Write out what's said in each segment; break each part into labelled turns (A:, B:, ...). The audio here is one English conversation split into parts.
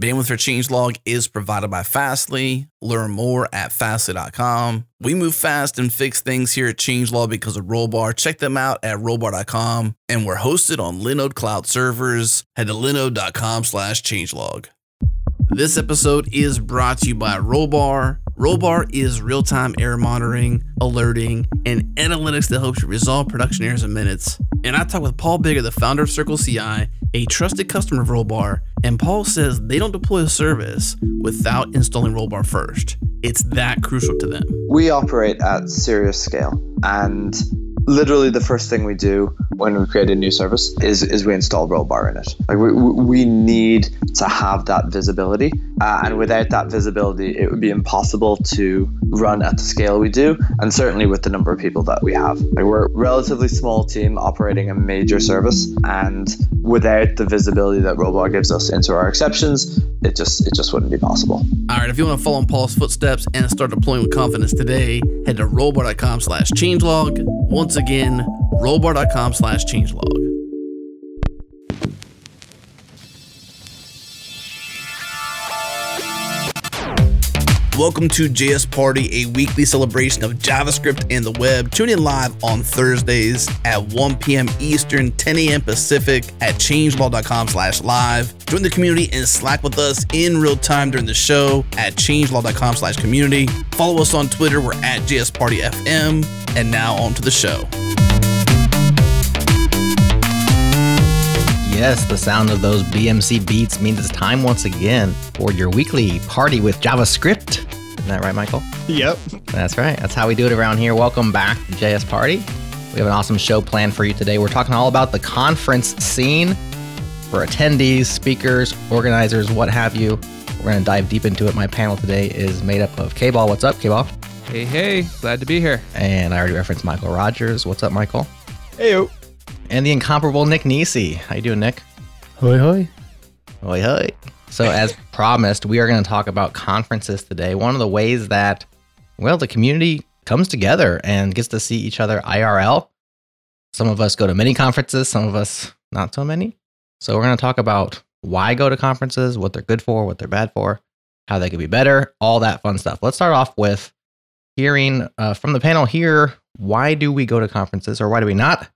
A: Bandwidth for Changelog is provided by Fastly. Learn more at fastly.com. We move fast and fix things here at Changelog because of Rollbar. Check them out at rollbar.com. And we're hosted on Linode Cloud servers. Head to linode.com slash changelog. This episode is brought to you by Rollbar. Rollbar is real time error monitoring, alerting, and analytics that helps you resolve production errors in minutes. And I talked with Paul Biggar, the founder of Circle CI, a trusted customer of Rollbar, and Paul says they don't deploy a service without installing Rollbar first. It's that crucial to them.
B: We operate at serious scale, and literally the first thing we do when we create a new service is, is we install rollbar in it. Like we, we need to have that visibility. Uh, and without that visibility it would be impossible to run at the scale we do and certainly with the number of people that we have. Like we're a relatively small team operating a major service and without the visibility that rollbar gives us into our exceptions it just it just wouldn't be possible.
A: All right if you want to follow in paul's footsteps and start deploying with confidence today head to rollbar.com slash changelog. Once again, rollbar.com slash changelog. Welcome to JS Party, a weekly celebration of JavaScript and the web. Tune in live on Thursdays at 1 p.m. Eastern, 10 a.m. Pacific at changelog.com slash live. Join the community and Slack with us in real time during the show at changelog.com slash community. Follow us on Twitter. We're at JS Party FM. And now on to the show.
C: Yes, the sound of those BMC beats means it's time once again for your weekly party with JavaScript. Isn't that right, Mikeal?
D: Yep.
C: That's right. That's how we do it around here. Welcome back to JS Party. We have an awesome show planned for you today. We're talking all about the conference scene for attendees, speakers, organizers, what have you. We're going to dive deep into it. My panel today is made up of K Ball. What's up, K Ball?
E: Hey, hey. Glad to be here.
C: And I already referenced Mikeal Rogers. What's up, Mikeal?
D: Hey, yo
C: and the incomparable Nick Nisi. How you doing, Nick?
F: Hoi hoi.
C: Hoi hoi. So as promised, we are going to talk about conferences today. One of the ways that, well, the community comes together and gets to see each other IRL. Some of us go to many conferences, some of us not so many. So we're going to talk about why go to conferences, what they're good for, what they're bad for, how they could be better, all that fun stuff. Let's start off with hearing uh, from the panel here why do we go to conferences or why do we not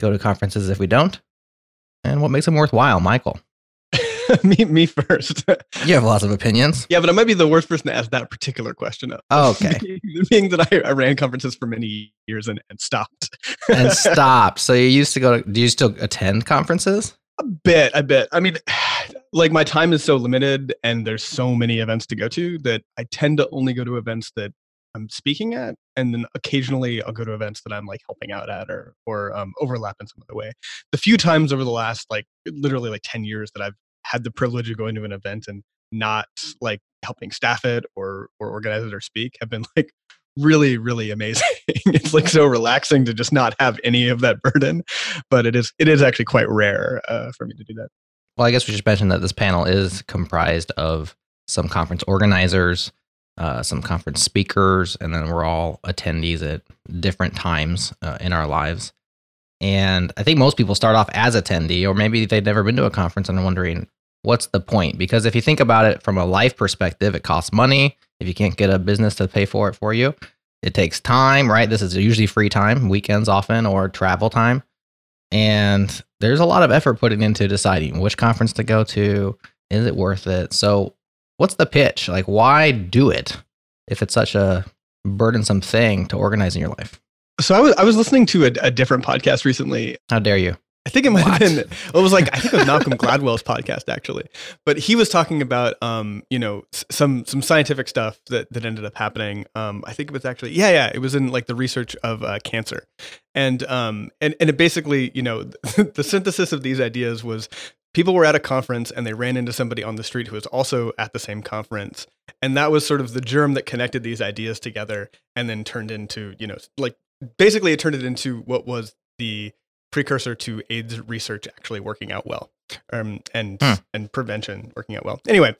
C: go to conferences if we don't? And what makes them worthwhile, Mikeal?
D: me, me first.
C: you have lots of opinions.
D: Yeah, but I might be the worst person to ask that particular question. Of.
C: Oh, okay.
D: Being that I, I, ran conferences for many years and, and stopped.
C: and stopped. So you used to go to, do you still attend conferences?
D: A bit, a bit. I mean, like my time is so limited and there's so many events to go to that I tend to only go to events that I'm speaking at, and then occasionally I'll go to events that I'm like helping out at or or um, overlap in some other way. The few times over the last like literally like ten years that I've had the privilege of going to an event and not like helping staff it or or organize it or speak have been like really really amazing it's like so relaxing to just not have any of that burden but it is it is actually quite rare uh, for me to do that
C: well i guess we should mention that this panel is comprised of some conference organizers uh, some conference speakers, and then we're all attendees at different times uh, in our lives. And I think most people start off as attendee, or maybe they've never been to a conference and are wondering what's the point. Because if you think about it from a life perspective, it costs money. If you can't get a business to pay for it for you, it takes time, right? This is usually free time, weekends often, or travel time. And there's a lot of effort putting into deciding which conference to go to. Is it worth it? So what's the pitch? Like, why do it if it's such a burdensome thing to organize in your life?
D: So I was I was listening to a, a different podcast recently.
C: How dare you?
D: I think it might what? have been. It was like I think it was Malcolm Gladwell's podcast actually, but he was talking about um you know some some scientific stuff that that ended up happening. Um I think it was actually yeah yeah it was in like the research of uh, cancer, and um and and it basically you know the synthesis of these ideas was people were at a conference and they ran into somebody on the street who was also at the same conference. And that was sort of the germ that connected these ideas together and then turned into you know like basically it turned it into what was the precursor to aids research actually working out well um, and hmm. and prevention working out well. Anyway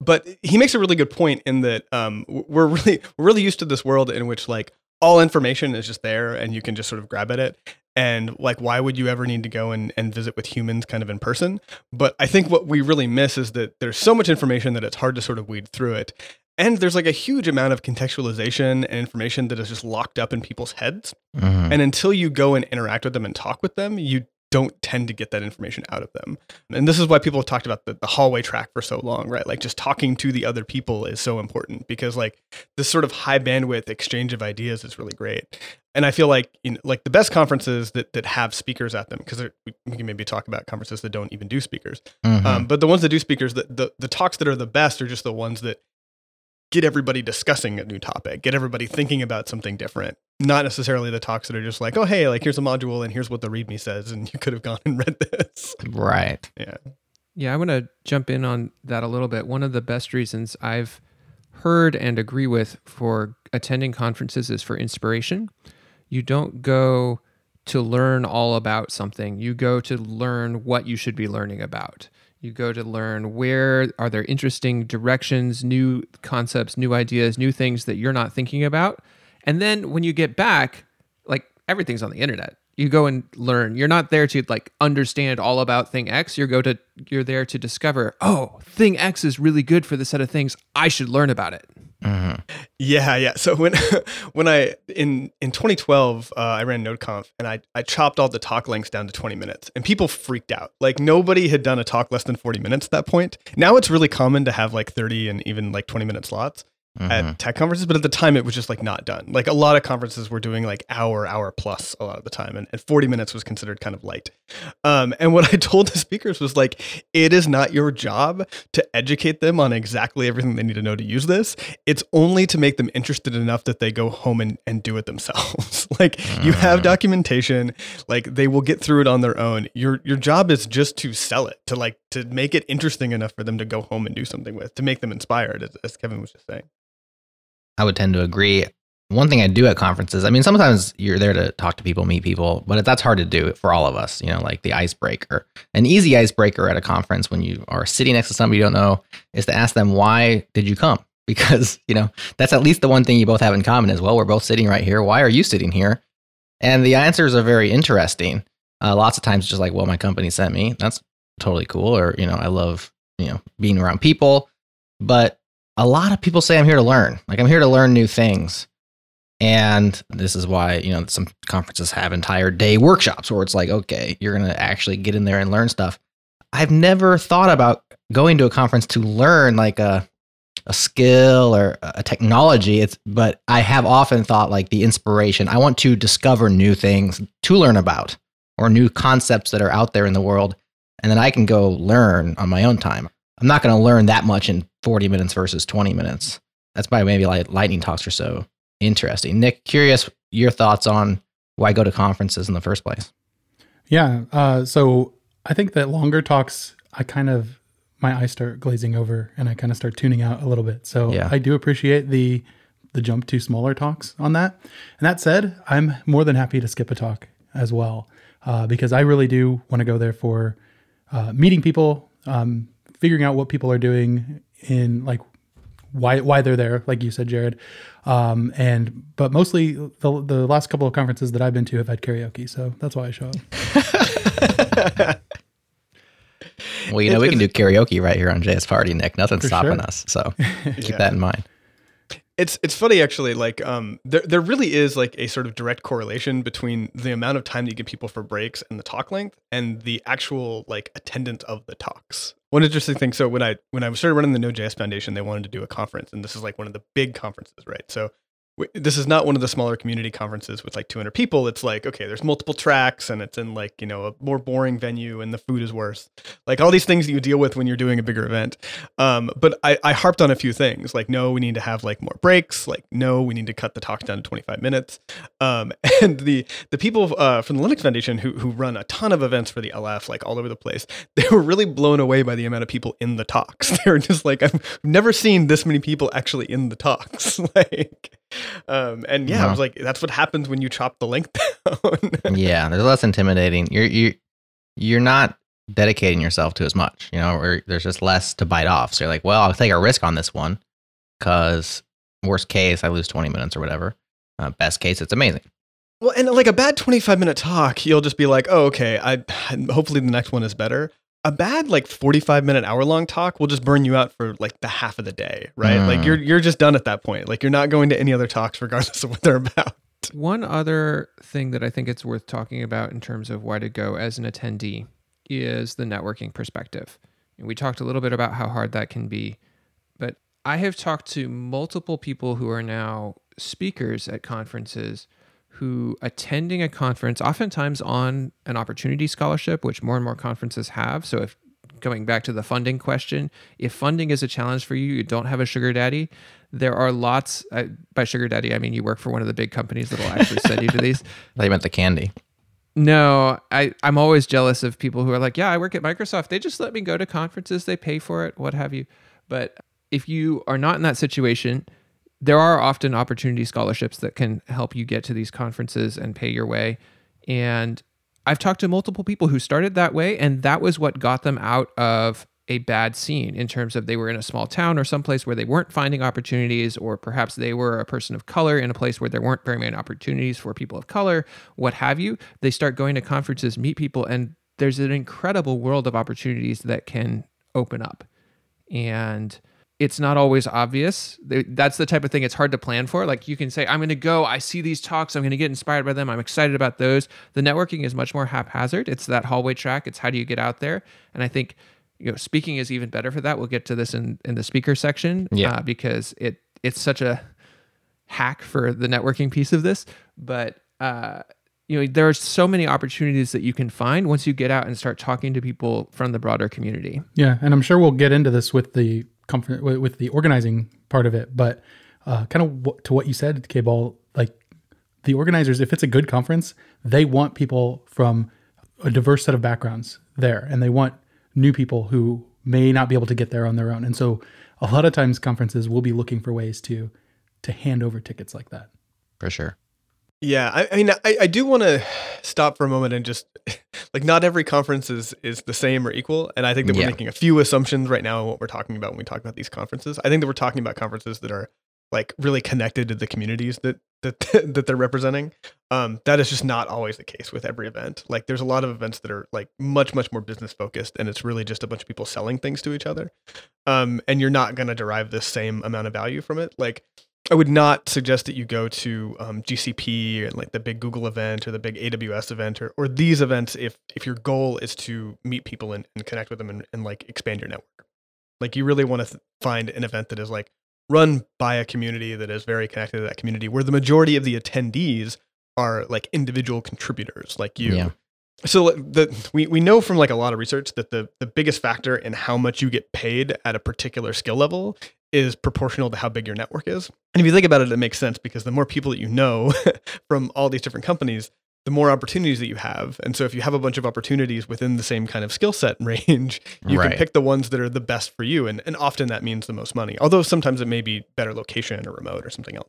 D: but he makes a really good point in that um, we're really we're really used to this world in which like all information is just there and you can just sort of grab at it and like why would you ever need to go and, and visit with humans kind of in person? But i think what we really miss is that there's so much information that it's hard to sort of weed through it. And there's like a huge amount of contextualization and information that is just locked up in people's heads.
C: Mhm.
D: and until you go and interact with them and talk with them you don't tend to get that information out of them. And this is why people have talked about the, the hallway track for so long right? Like just talking to the other people is so important because like this sort of high bandwidth exchange of ideas is really great and i feel like you know, like the best conferences that that have speakers at them because we, we can maybe talk about conferences that don't even do speakers
C: Mhm.
D: um, but the ones that do speakers the, the the talks that are the best are just the ones that get everybody discussing a new topic get everybody thinking about something different not necessarily the talks that are just like oh hey like here's a module and here's what the readme says and you could have gone and read this
C: right.
D: yeah
E: Yeah, I want to jump in on that a little bit. One of the best reasons I've heard and agree with for attending conferences is for inspiration. You don't go to learn all about something, you go to learn what you should be learning about. You go to learn where are there interesting directions, new concepts, new ideas, new things that you're not thinking about. And then when you get back, like everything's on the internet. You go and learn. You're not there to like understand all about thing X. You go to you're there to discover, oh, thing X is really good for the set of things. I should learn about it.
C: Mhm.
D: Yeah, yeah. So when when I in in 2012, uh, I ran NodeConf and I I chopped all the talk lengths down to 20 minutes, and people freaked out. Like nobody had done a talk less than 40 minutes at that point. Now it's really common to have like 30 and even like 20 minute slots
C: Mhm.
D: at tech conferences, but at the time it was just like not done. Like a lot of conferences were doing like hour, hour plus a lot of the time, and, and 40 minutes was considered kind of light. Um, and what I told the speakers was like, it is not your job to educate them on exactly everything they need to know to use this. It's only to make them interested enough that they go home and, and do it themselves. like you have
C: Mm.
D: documentation, like they will get through it on their own. Your your job is just to sell it, to like to make it interesting enough for them to go home and do something with, to make them inspired, as, as Kevin was just saying.
C: I would tend to agree. One thing I do at conferences, I mean, sometimes you're there to talk to people, meet people, but that's hard to do for all of us, you know, like the icebreaker. An easy icebreaker at a conference when you are sitting next to somebody you don't know is to ask them, why did you come? Because, you know, that's at least the one thing you both have in common as well, we're both sitting right here. Why are you sitting here? And the answers are very interesting. Uh, lots of times, just like, well, my company sent me. That's totally cool. Or, you know, I love, you know, being around people. But a lot of people say I'm here to learn. Like I'm here to learn new things. And this is why, you know, some conferences have entire day workshops where it's like, okay, you're going to actually get in there and learn stuff. I've never thought about going to a conference to learn like a a skill or a technology. It's but I have often thought like the inspiration. I want to discover new things to learn about or new concepts that are out there in the world and then I can go learn on my own time. I'm not going to learn that much in 40 minutes versus 20 minutes. That's why maybe like lightning talks are so interesting. Nick, curious your thoughts on why go to conferences in the first place.
F: Yeah. Uh, so I think that longer talks, I kind of my eyes start glazing over and I kind of start tuning out a little bit. So
C: Yeah.
F: I do appreciate the the jump to smaller talks on that. And that said, I'm more than happy to skip a talk as well uh, because I really do want to go there for uh, meeting people, um, figuring out what people are doing in like why why they're there, like you said, Jared. Um, and but mostly the the last couple of conferences that I've been to have had karaoke, so that's why I show up.
C: Well, you know, we can do karaoke right here on JS Party, Nick. Nothing's stopping
F: sure.
C: us. So keep
D: Yeah.
C: that in mind.
D: It's it's funny actually. Like um, there there really is like a sort of direct correlation between the amount of time that you give people for breaks and the talk length and the actual like attendance of the talks. One interesting thing. So when I when I started running the Node.js Foundation, they wanted to do a conference, and this is like one of the big conferences, right? So this is not one of the smaller community conferences with like 200 people. It's like okay, there's multiple tracks, and it's in like you know a more boring venue, and the food is worse. Like all these things that you deal with when you're doing a bigger event. Um, but I, I harped on a few things like, no, we need to have like more breaks. Like, no, we need to cut the talks down to 25 minutes. Um, and the the people uh, from the Linux Foundation who who run a ton of events for the LF, like all over the place, they were really blown away by the amount of people in the talks. They were just like, I've never seen this many people actually in the talks. like, um, and yeah, I
C: Uh-huh.
D: was like, that's what happens when you chop the length down.
C: yeah, there's less intimidating. You're you you're not dedicating yourself to as much, you know, or there's just less to bite off. So you're like, well, I'll take a risk on this one because worst case, I lose 20 minutes or whatever. Uh, best case, it's amazing.
D: Well, and like a bad 25 minute talk, you'll just be like, oh, okay, I hopefully the next one is better. A bad like 45 minute hour long talk will just burn you out for like the half of the day, right?
C: Mm.
D: Like you're you're just done at that point. Like you're not going to any other talks regardless of what they're about.
E: One other thing that I think it's worth talking about in terms of why to go as an attendee is the networking perspective. And we talked a little bit about how hard that can be, but I have talked to multiple people who are now speakers at conferences who attending a conference oftentimes on an opportunity scholarship which more and more conferences have. So if going back to the funding question if funding is a challenge for you you don't have a sugar daddy there are lots uh, by sugar daddy i mean you work for one of the big companies that'll actually send you to these.
C: They meant the candy.
E: no I, i'm always jealous of people who are like yeah i work at microsoft. They just let me go to conferences. They pay for it what have you. But if you are not in that situation there are often opportunity scholarships that can help you get to these conferences and pay your way. And I've talked to multiple people who started that way, and that was what got them out of a bad scene in terms of they were in a small town or someplace where they weren't finding opportunities, or perhaps they were a person of color in a place where there weren't very many opportunities for people of color, what have you. They start going to conferences, meet people, and there's an incredible world of opportunities that can open up. And it's not always obvious. That's the type of thing it's hard to plan for. Like you can say, I'm going to go, I see these talks, I'm going to get inspired by them, I'm excited about those. The networking is much more haphazard. It's that hallway track, it's how do you get out there? And I think you know, speaking is even better for that. We'll get to this in, in the speaker section
C: Yeah.
E: uh, because it it's such a hack for the networking piece of this. But uh, you know, there are so many opportunities that you can find once you get out and start talking to people from the broader community.
F: Yeah, and I'm sure we'll get into this with the comfort with with the organizing part of it, but uh, kind of w- to what you said, K-Ball, like the organizers, if it's a good conference, they want people from a diverse set of backgrounds there, and they want new people who may not be able to get there on their own. And so, a lot of times, conferences will be looking for ways to to hand over tickets like that.
C: For sure.
D: Yeah, I, I mean, I, I do want to stop for a moment and just like not every conference is is the same or equal, and I think that we're
C: Yeah.
D: making a few assumptions right now in what we're talking about when we talk about these conferences. I think that we're talking about conferences that are like really connected to the communities that that that they're representing. Um, that is just not always the case with every event. Like, there's a lot of events that are like much much more business focused, and it's really just a bunch of people selling things to each other. Um, and you're not going to derive the same amount of value from it. Like, I would not suggest that you go to um, GCP and like the big Google event or the big AWS event or, or these events if if your goal is to meet people and, and connect with them and, and like expand your network. Like you really want to th- find an event that is like run by a community that is very connected to that community where the majority of the attendees are like individual contributors like you.
C: Yeah.
D: So the we, we know from like a lot of research that the the biggest factor in how much you get paid at a particular skill level is proportional to how big your network is. And if you think about it, it makes sense because the more people that you know from all these different companies, the more opportunities that you have. And so if you have a bunch of opportunities within the same kind of skill set range, you
C: Right.
D: can pick the ones that are the best for you. And, and often that means the most money, although sometimes it may be better location or remote or something else.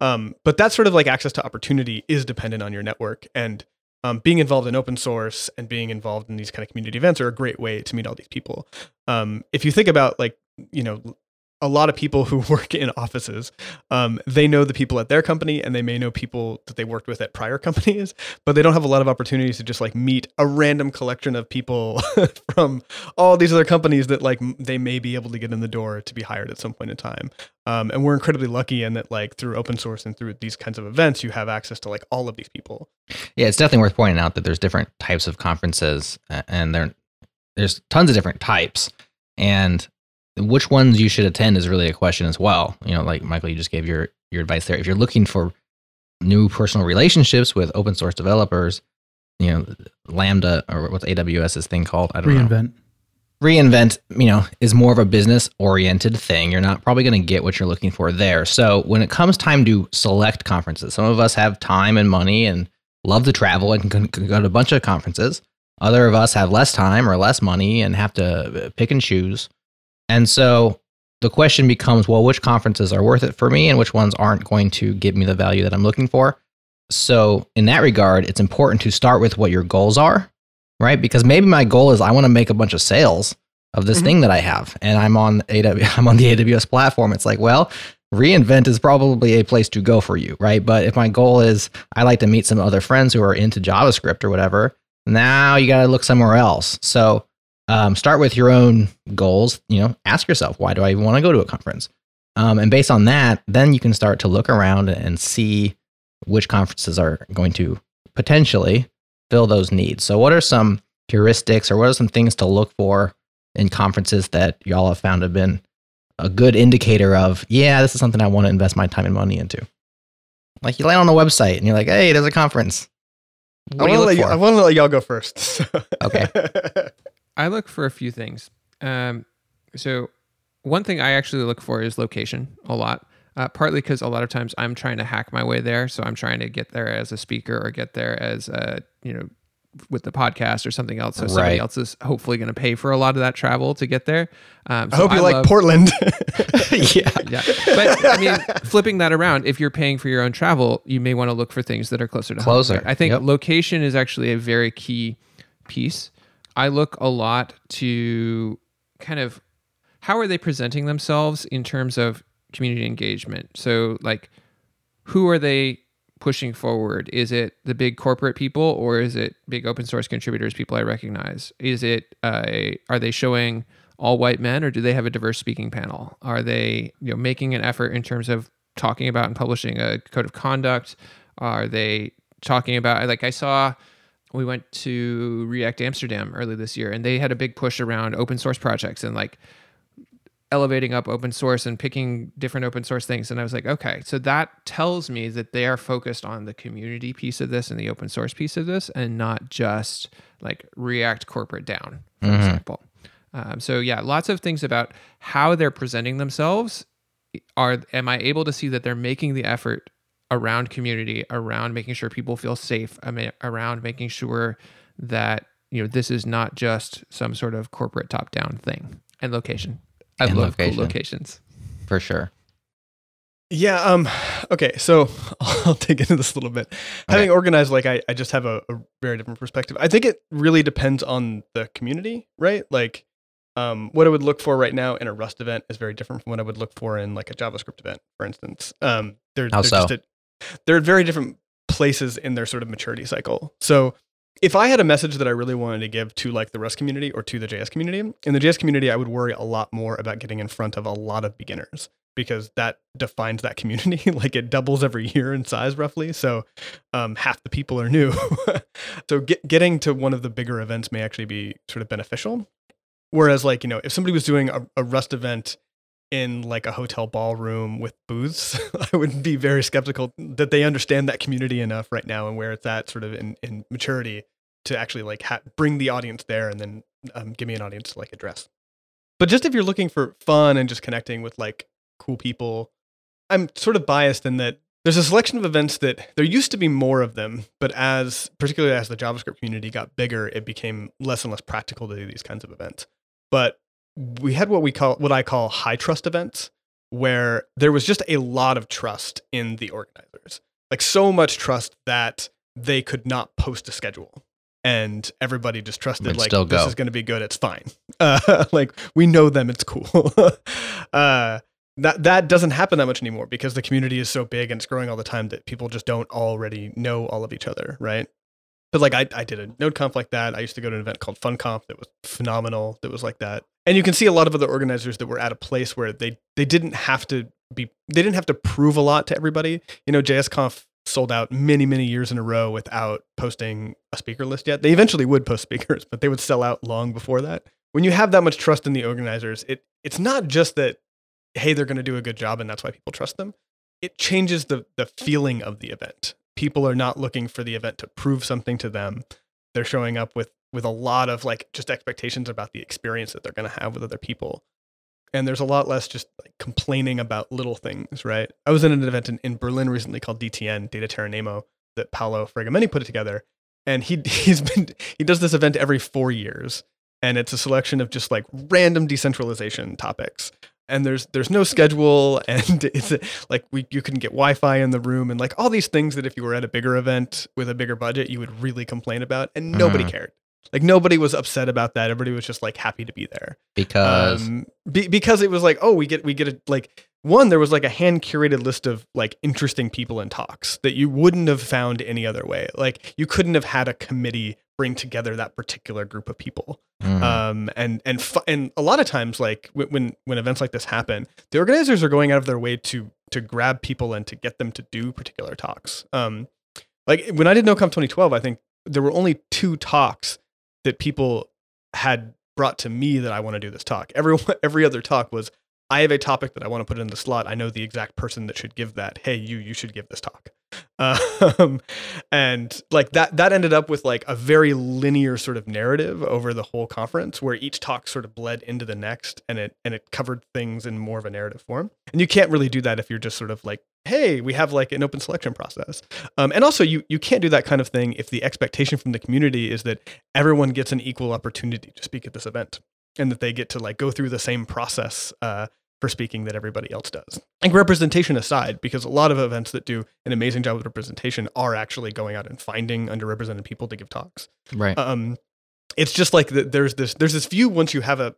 D: Um, but that sort of like access to opportunity is dependent on your network. And um, being involved in open source and being involved in these kind of community events are a great way to meet all these people. Um, if you think about like, you know, a lot of people who work in offices, um, they know the people at their company and they may know people that they worked with at prior companies, but they don't have a lot of opportunities to just like meet a random collection of people from all these other companies that like they may be able to get in the door to be hired at some point in time. Um, and we're incredibly lucky in that like through open source and through these kinds of events, you have access to like all of these people.
C: Yeah, it's definitely worth pointing out that there's different types of conferences, and there there's tons of different types, and which ones you should attend is really a question as well. You know, like Mikeal, you just gave your your advice there. If you're looking for new personal relationships with open source developers, you know, Lambda or what's AWS's thing called? I don't know
F: Reinvent.
C: reinvent you know is more of a business oriented thing you're not probably going to get what you're looking for there so when it comes time to select conferences some of us have time and money and love to travel and can, can go to a bunch of conferences other of us have less time or less money and have to pick and choose and so the question becomes well which conferences are worth it for me and which ones aren't going to give me the value that i'm looking for so in that regard it's important to start with what your goals are right? Because maybe my goal is I want to make a bunch of sales of this
D: Mhm.
C: thing that I have, and I'm on AW, I'm on the AWS platform. It's like, well, reInvent is probably a place to go for you, right? But if my goal is I like to meet some other friends who are into JavaScript or whatever, now you got to look somewhere else. So um, start with your own goals. You know, ask yourself, why do I even want to go to a conference? Um, and based on that, then you can start to look around and see which conferences are going to potentially fill those needs. So, what are some heuristics or what are some things to look for in conferences that y'all have found have been a good indicator of, yeah, this is something I want to invest my time and money into? Like you land on a website and you're like, hey, there's a conference. What
D: I want to let you,
C: for?
D: I want to let y'all go first.
C: Okay.
E: I look for a few things. Um, so one thing I actually look for is location a lot. Uh, partly because a lot of times I'm trying to hack my way there, so I'm trying to get there as a speaker or get there as a you know with the podcast or something else. So somebody else is hopefully going to pay for a lot of that travel to get there. Um,
D: I hope you like
E: love-
D: Portland.
C: yeah.
E: yeah. But I mean, flipping that around, if you're paying for your own travel, you may want to look for things that are closer to
C: Closer.
E: right? I think
C: Yep.
E: location is actually a very key piece. I look a lot to kind of how are they presenting themselves in terms of community engagement. So like who are they pushing forward? Is it the big corporate people or is it big open source contributors, people I recognize? Is it uh, are they showing all white men or do they have a diverse speaking panel? Are they you know making an effort in terms of talking about and publishing a code of conduct? Are they talking about like I saw we went to React Amsterdam early this year and they had a big push around open source projects and like elevating up open source and picking different open source things. And I was like, okay, so that tells me that they are focused on the community piece of this and the open source piece of this and not just like React corporate down, for
C: Mhm.
E: example. Um, so yeah, lots of things about how they're presenting themselves are am I able to see that they're making the effort around community, around making sure people feel safe, I mean, around making sure that you know this is not just some sort of corporate top down thing and location. I
C: And
E: love
C: location.
E: cool locations.
C: For sure.
D: Yeah. Um. Okay. So I'll dig into this a little bit. Having organized, like I, I just have a, a very different perspective. I think it really depends on the community, right? Like, um, what I would look for right now in a Rust event is very different from what I would look for in like a JavaScript event, for instance. Um, they're,
C: How
D: they're
C: so?
D: just at, they're at very different places in their sort of maturity cycle. So if I had a message that I really wanted to give to like the Rust community or to the JS community, in the JS community, I would worry a lot more about getting in front of a lot of beginners because that defines that community. like it doubles every year in size roughly. So um, half the people are new. so get, getting to one of the bigger events may actually be sort of beneficial. Whereas like, you know, if somebody was doing a, a Rust event in like a hotel ballroom with booths, I would be very skeptical that they understand that community enough right now and where it's at sort of in, in maturity to actually like ha- bring the audience there and then um, give me an audience to like address. But just if you're looking for fun and just connecting with like cool people, I'm sort of biased in that there's a selection of events that there used to be more of them, but as particularly as the JavaScript community got bigger, it became less and less practical to do these kinds of events. But we had what we call what I call high trust events, where there was just a lot of trust in the organizers, like so much trust that they could not post a schedule, and everybody just trusted
C: But
D: like this
C: go.
D: is going to be good. It's fine. Uh, like we know them. It's cool. uh, that that doesn't happen that much anymore because the community is so big and it's growing all the time that people just don't already know all of each other, right? But like I, I did a node conf like that. I used to go to an event called FunConf that was phenomenal. That was like that. And you can see a lot of other organizers that were at a place where they they didn't have to be they didn't have to prove a lot to everybody. You know, JSConf sold out many, many years in a row without posting a speaker list yet. They eventually would post speakers, but they would sell out long before that. When you have that much trust in the organizers, it it's not just that hey, they're going to do a good job and that's why people trust them. It changes the the feeling of the event. People are not looking for the event to prove something to them. They're showing up with with a lot of like just expectations about the experience that they're going to have with other people. And there's a lot less just like complaining about little things, right? I was in an event in, in Berlin recently called DTN, Data Terra Nemo, that Paolo Fragomeni put it together. And he he's been he does this event every four years. And it's a selection of just like random decentralization topics and there's there's no schedule and it's like we you couldn't get Wi-Fi in the room and like all these things that if you were at a bigger event with a bigger budget you would really complain about and nobody
C: Mhm.
D: cared. Like nobody was upset about that. Everybody was just like happy to be there.
C: because
D: Um, be, because it was like, oh, we get we get a like one. There was like a hand curated list of like interesting people and talks that you wouldn't have found any other way. Like you couldn't have had a committee bring together that particular group of people.
C: Mm,
D: Um, and and fu- and a lot of times, like when when when events like this happen, the organizers are going out of their way to to grab people and to get them to do particular talks. Um, like when I did NodeConf 2012, I think there were only two talks that people had brought to me that I want to do this talk. Every every other talk was I have a topic that I want to put in the slot. I know the exact person that should give that. Hey, you you should give this talk. Um, and like that that ended up with like a very linear sort of narrative over the whole conference where each talk sort of bled into the next and it and it covered things in more of a narrative form. And you can't really do that if you're just sort of like hey, we have like an open selection process. Um, and also, you you can't do that kind of thing if the expectation from the community is that everyone gets an equal opportunity to speak at this event and that they get to like go through the same process uh, for speaking that everybody else does. And representation aside, because a lot of events that do an amazing job with representation are actually going out and finding underrepresented people to give talks.
C: right.
D: Um, it's just like the, there's this there's this view once you have a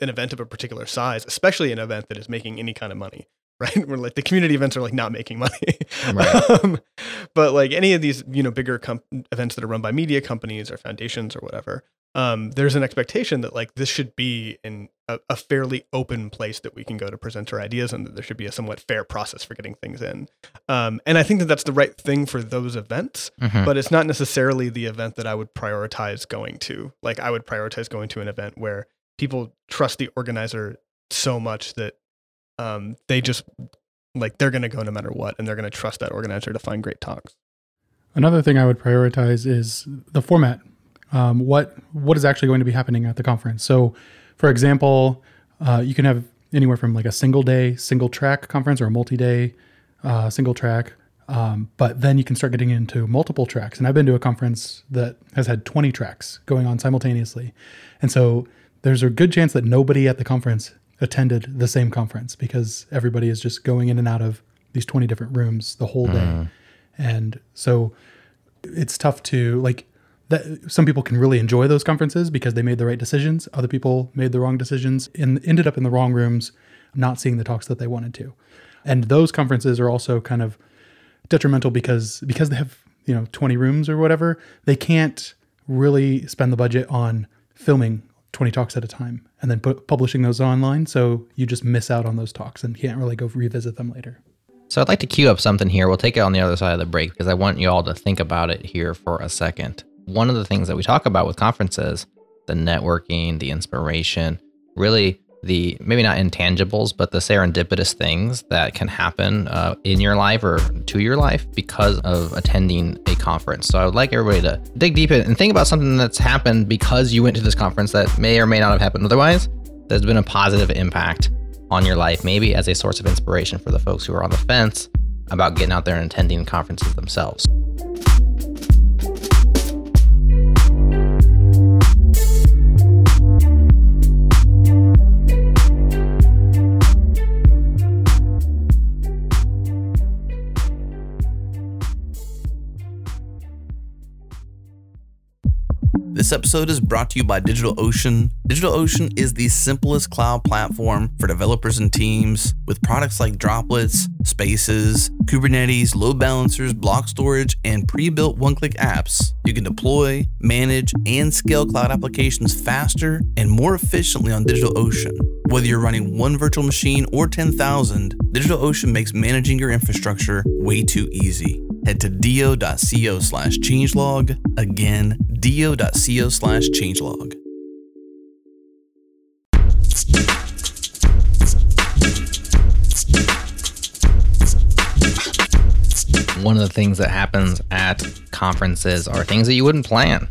D: an event of a particular size, especially an event that is making any kind of money, right? We're like the community events are like not making money,
C: Right.
D: um, but like any of these you know bigger events that are run by media companies or foundations or whatever, um, there's an expectation that like this should be in a, a fairly open place that we can go to present our ideas and that there should be a somewhat fair process for getting things in. Um, and I think that that's the right thing for those events
C: Mhm.
D: but it's not necessarily the event that I would prioritize going to. Like I would prioritize going to an event where people trust the organizer so much that um, they just like they're going to go no matter what, and they're going to trust that organizer to find great talks.
F: Another thing I would prioritize is the format. Um, what what is actually going to be happening at the conference? So, for example, uh, you can have anywhere from like a single day, single track conference or a multi day, uh, single track. Um, but then you can start getting into multiple tracks. And I've been to a conference that has had 20 tracks going on simultaneously. And so there's a good chance that nobody at the conference attended the same conference because everybody is just going in and out of these 20 different rooms the whole day. Mm. And so it's tough to like that some people can really enjoy those conferences because they made the right decisions. Other people made the wrong decisions and ended up in the wrong rooms, not seeing the talks that they wanted to. And those conferences are also kind of detrimental because because they have, you know, 20 rooms or whatever, they can't really spend the budget on filming 20 talks at a time and then pu- publishing those online. So you just miss out on those talks and can't really go revisit them later.
C: So I'd like to queue up something here. We'll take it on the other side of the break because I want you all to think about it here for a second. One of the things that we talk about with conferences, the networking, the inspiration, really the maybe not intangibles, but the serendipitous things that can happen uh, in your life or to your life because of attending a conference. So I would like everybody to dig deep and think about something that's happened because you went to this conference that may or may not have happened otherwise. There's been a positive impact on your life, maybe as a source of inspiration for the folks who are on the fence about getting out there and attending conferences themselves.
A: This episode is brought to you by DigitalOcean. DigitalOcean is the simplest cloud platform for developers and teams with products like Droplets, Spaces, Kubernetes, load balancers, block storage, and pre built one click apps. You can deploy, manage, and scale cloud applications faster and more efficiently on DigitalOcean. Whether you're running one virtual machine or 10,000, DigitalOcean makes managing your infrastructure way too easy. Head to do.co slash changelog. Again, do.co slash changelog.
C: One of the things that happens at conferences are things that you wouldn't plan,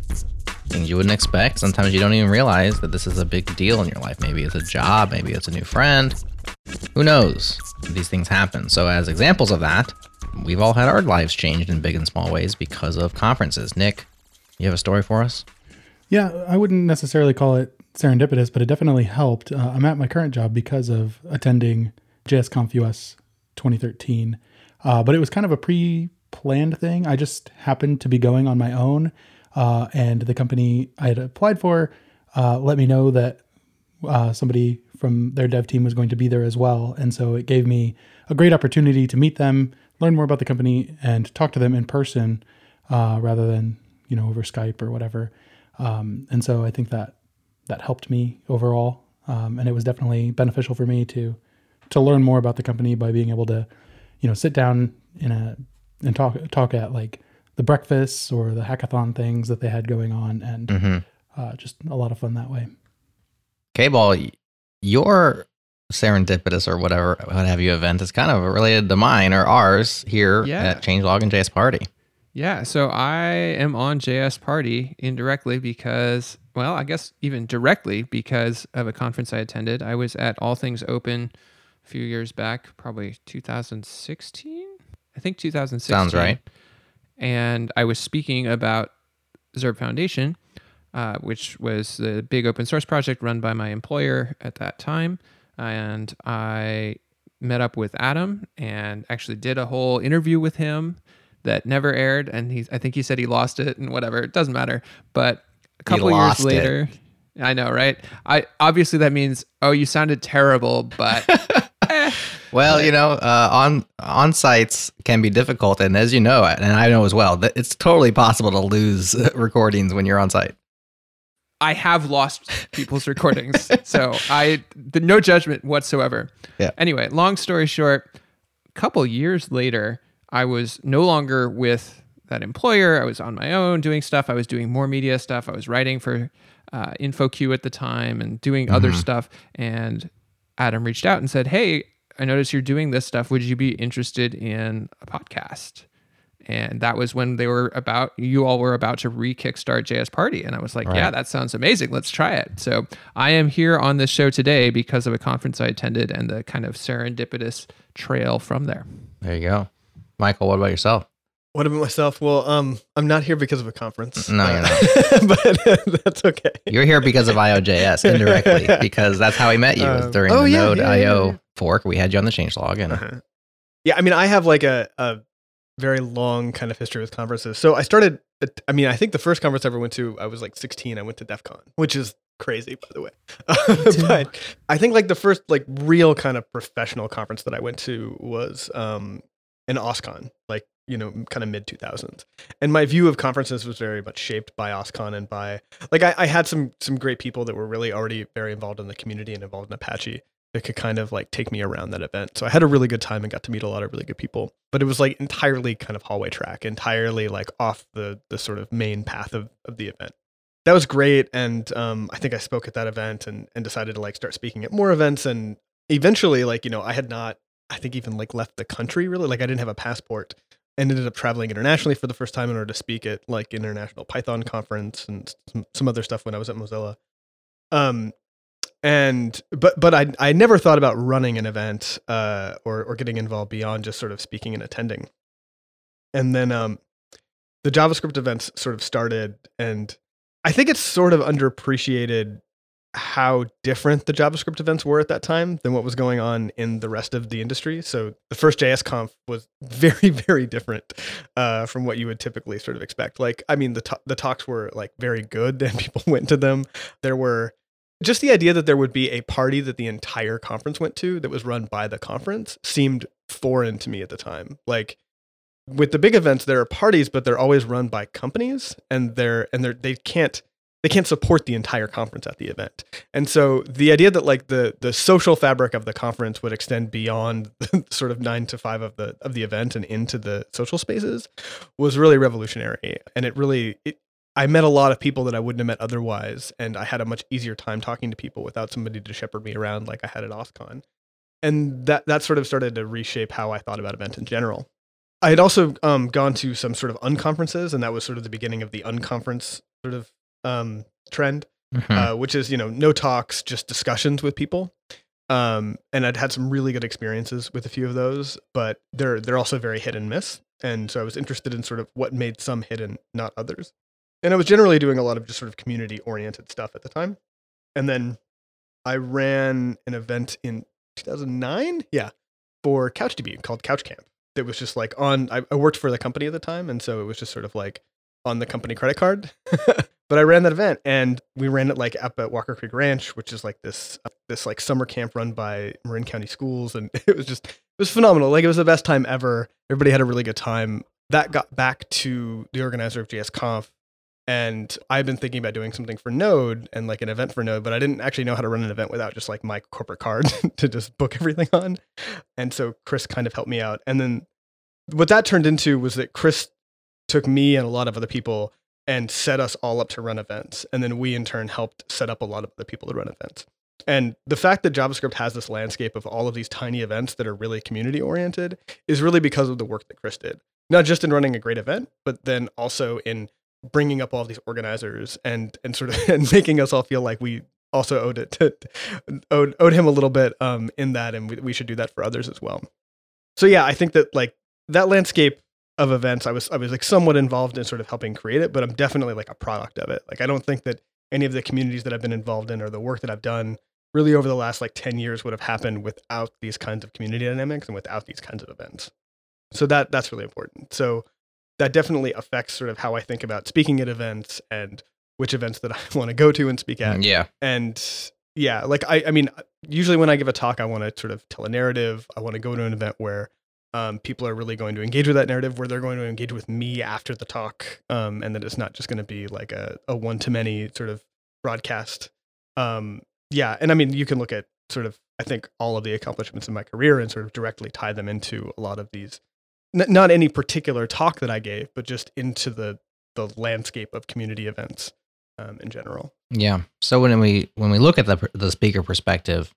C: things you wouldn't expect. Sometimes you don't even realize that this is a big deal in your life. Maybe it's a job, maybe it's a new friend. Who knows? These things happen. So, as examples of that, we've all had our lives changed in big and small ways because of conferences. Nick, you have a story for us?
F: Yeah, I wouldn't necessarily call it serendipitous, but it definitely helped. Uh, I'm at my current job because of attending JSConf US 2013, uh, but it was kind of a pre-planned thing. I just happened to be going on my own uh, and the company I had applied for uh, let me know that uh, somebody from their dev team was going to be there as well, and so it gave me a great opportunity to meet them, learn more about the company, and talk to them in person uh, rather than you know over Skype or whatever. Um, and so I think that that helped me overall, um, and it was definitely beneficial for me to to learn more about the company by being able to you know sit down in a and talk talk at like the breakfasts or the hackathon things that they had going on, and
C: hmm
F: uh, just a lot of fun that way.
C: K-Ball, your serendipitous or whatever, what have you event is kind of related to mine or ours here
E: Yeah.
C: at Changelog and JS Party.
E: Yeah, so I am on JS Party indirectly because, well, I guess even directly because of a conference I attended. I was at All Things Open a few years back, probably 2016. I think 2016.
C: Sounds right.
E: And I was speaking about ZURB Foundation, uh, which was the big open source project run by my employer at that time. And I met up with Adam and actually did a whole interview with him that never aired. And he, I think he said he lost it and whatever. It doesn't matter. But a couple years
C: lost it.
E: later, I know, right? I obviously that means oh, you sounded terrible, but eh,
C: Well, you know, uh, on on sites can be difficult, and as you know, and I know as well, that it's totally possible to lose recordings when you're on site.
E: I have lost people's recordings. so I the no judgment whatsoever.
C: Yeah.
E: Anyway, long story short, a couple years later, I was no longer with that employer. I was on my own doing stuff. I was doing more media stuff. I was writing for uh, InfoQ at the time and doing other stuff. And Adam reached out and said, Hey, I noticed you're doing this stuff. Would you be interested in a podcast? And that was when they were about, you all were about to re kickstart JS Party. And I was like,
C: Right.
E: yeah, that sounds amazing. Let's try it. So I am here on this show today because of a conference I attended and the kind of serendipitous trail from there.
C: There you go, Mikeal. What about yourself?
D: What about myself? Well, um, I'm not here because of a conference.
C: No, you're
D: not. but that's okay.
C: You're here because of IOJS indirectly, because that's how we met you
D: Um,
C: during
D: oh,
C: the
D: yeah,
C: Node
D: yeah, yeah,
C: IO
D: yeah.
C: fork. We had you on the changelog, and
D: Uh-huh. Yeah, I mean, I have like a, a very long kind of history with conferences. So I started, at- I mean, I think the first conference I ever went to, I was like 16. I went to DEF CON, which is crazy, by the way. but I think like the first like real kind of professional conference that I went to was um, an OSCON, like, you know, kind of mid 2000s. And my view of conferences was very much shaped by OSCON and by, like, I, I had some some great people that were really already very involved in the community and involved in Apache that could kind of like take me around that event. So I had a really good time and got to meet a lot of really good people. But it was like entirely kind of hallway track, entirely like off the the sort of main path of, of the event. That was great. And um, I think I spoke at that event and, and decided to like start speaking at more events. And eventually, like, you know, I had not, I think even like left the country really. Like I didn't have a passport and ended up traveling internationally for the first time in order to speak at like international Python conference and some, some other stuff when I was at Mozilla. Um, and but but I I never thought about running an event uh, or or getting involved beyond just sort of speaking and attending. And then um, the JavaScript events sort of started, and I think it's sort of underappreciated how different the JavaScript events were at that time than what was going on in the rest of the industry. So the first JS Conf was very very different uh, from what you would typically sort of expect. Like I mean the to- the talks were like very good and people went to them. There were just the idea that there would be a party that the entire conference went to that was run by the conference seemed foreign to me at the time. Like with the big events, there are parties, but they're always run by companies, and they're and they're they can't they can't support the entire conference at the event. And so the idea that like the the social fabric of the conference would extend beyond the sort of nine to five of the of the event and into the social spaces was really revolutionary. And it really it, I met a lot of people that I wouldn't have met otherwise, and I had a much easier time talking to people without somebody to shepherd me around like I had at OSCON. And that that sort of started to reshape how I thought about event in general. I had also um, gone to some sort of unconferences, and that was sort of the beginning of the unconference sort of um, trend,
C: Mhm.
D: uh, which is you know no talks, just discussions with people. Um, and I'd had some really good experiences with a few of those, but they're they're also very hit and miss. And so I was interested in sort of what made some hit and not others. And I was generally doing a lot of just sort of community oriented stuff at the time. And then I ran an event in 2009, yeah, for CouchDB called Couch Camp. It was just like on. I, I worked for the company at the time, and so it was just sort of like on the company credit card. but I ran that event and we ran it like up at Walker Creek Ranch, which is like this uh, this like summer camp run by Marin County Schools, and it was just it was phenomenal. Like it was the best time ever. Everybody had a really good time. That got back to the organizer of JSConf, and I've been thinking about doing something for Node and like an event for Node, but I didn't actually know how to run an event without just like my corporate card to just book everything on. And so Chris kind of helped me out. And then what that turned into was that Chris took me and a lot of other people and set us all up to run events. And then we in turn helped set up a lot of the people to run events. And the fact that JavaScript has this landscape of all of these tiny events that are really community oriented is really because of the work that Chris did. Not just in running a great event, but then also in bringing up all these organizers and and sort of and making us all feel like we also owed it to owed, owed him a little bit um, in that, and we, we should do that for others as well. So yeah, I think that like that landscape of events, I was I was like somewhat involved in sort of helping create it, but I'm definitely like a product of it. Like I don't think that any of the communities that I've been involved in or the work that I've done really over the last like 10 years would have happened without these kinds of community dynamics and without these kinds of events. So that that's really important. So that definitely affects sort of how I think about speaking at events and which events that I want to go to and speak at.
C: Yeah.
D: And yeah, like I, I mean, usually when I give a talk, I want to sort of tell a narrative. I want to go to an event where um, people are really going to engage with that narrative, where they're going to engage with me after the talk, um, and that it's not just going to be like a, a one to many sort of broadcast. Um, yeah, and I mean, you can look at sort of I think all of the accomplishments in my career and sort of directly tie them into a lot of these n- not any particular talk that I gave, but just into the the landscape of community events um, in general.
C: Yeah. So when we when we look at the the speaker perspective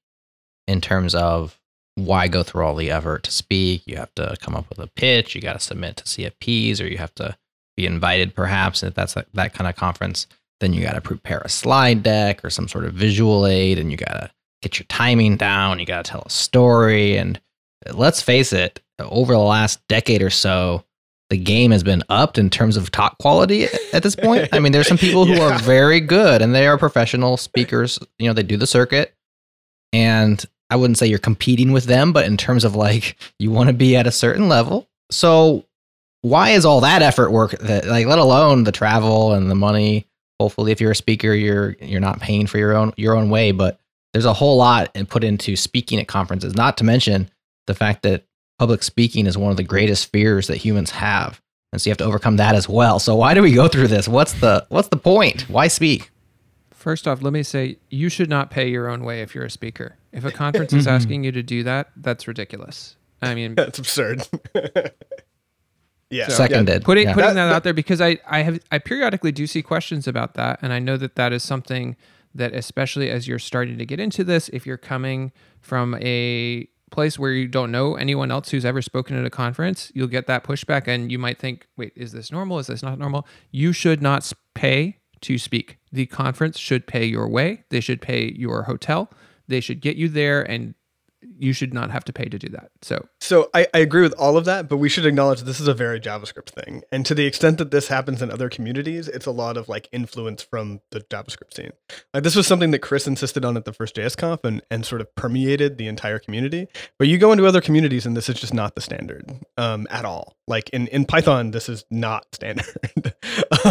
C: in terms of why go through all the effort to speak, you have to come up with a pitch, you got to submit to CFPs, or you have to be invited, perhaps if that's a, that kind of conference. Then you got to prepare a slide deck or some sort of visual aid, and you got to get your timing down. You got to tell a story, and let's face it, over the last decade or so, the game has been upped in terms of talk quality at this point. I mean, there's some people who yeah. are very good and they are professional speakers. You know, they do the circuit. And I wouldn't say you're competing with them, but in terms of like you want to be at a certain level. So why is all that effort work that like let alone the travel and the money? Hopefully if you're a speaker, you're you're not paying for your own your own way, but there's a whole lot and put into speaking at conferences, not to mention the fact that public speaking is one of the greatest fears that humans have. And so you have to overcome that as well. So why do we go through this? What's the what's the point? Why speak?
E: First off, let me say you should not pay your own way if you're a speaker. If a conference is mm-hmm. asking you to do that, that's ridiculous. I mean,
D: that's absurd.
C: yeah, so, seconded.
E: Yeah, putting
C: yeah.
E: putting that, that out there because I I have I periodically do see questions about that, and I know that that is something that especially as you're starting to get into this, if you're coming from a place where you don't know anyone else who's ever spoken at a conference, you'll get that pushback and you might think, wait, is this normal? Is this not normal? You should not pay to speak. The conference should pay your way, they should pay your hotel, they should get you there and you should not have to pay to do that. So,
D: so I, I agree with all of that, but we should acknowledge this is a very JavaScript thing. And to the extent that this happens in other communities, it's a lot of like influence from the JavaScript scene. Like this was something that Chris insisted on at the first JSConf and, and sort of permeated the entire community. But you go into other communities and this is just not the standard um, at all. Like in, in Python, this is not standard.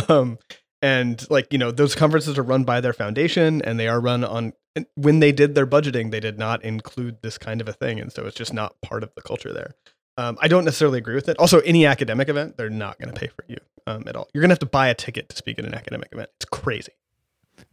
D: um, and like you know those conferences are run by their foundation and they are run on when they did their budgeting they did not include this kind of a thing and so it's just not part of the culture there. Um, i don't necessarily agree with it. Also any academic event they're not going to pay for you um, at all. You're going to have to buy a ticket to speak at an academic event. It's crazy.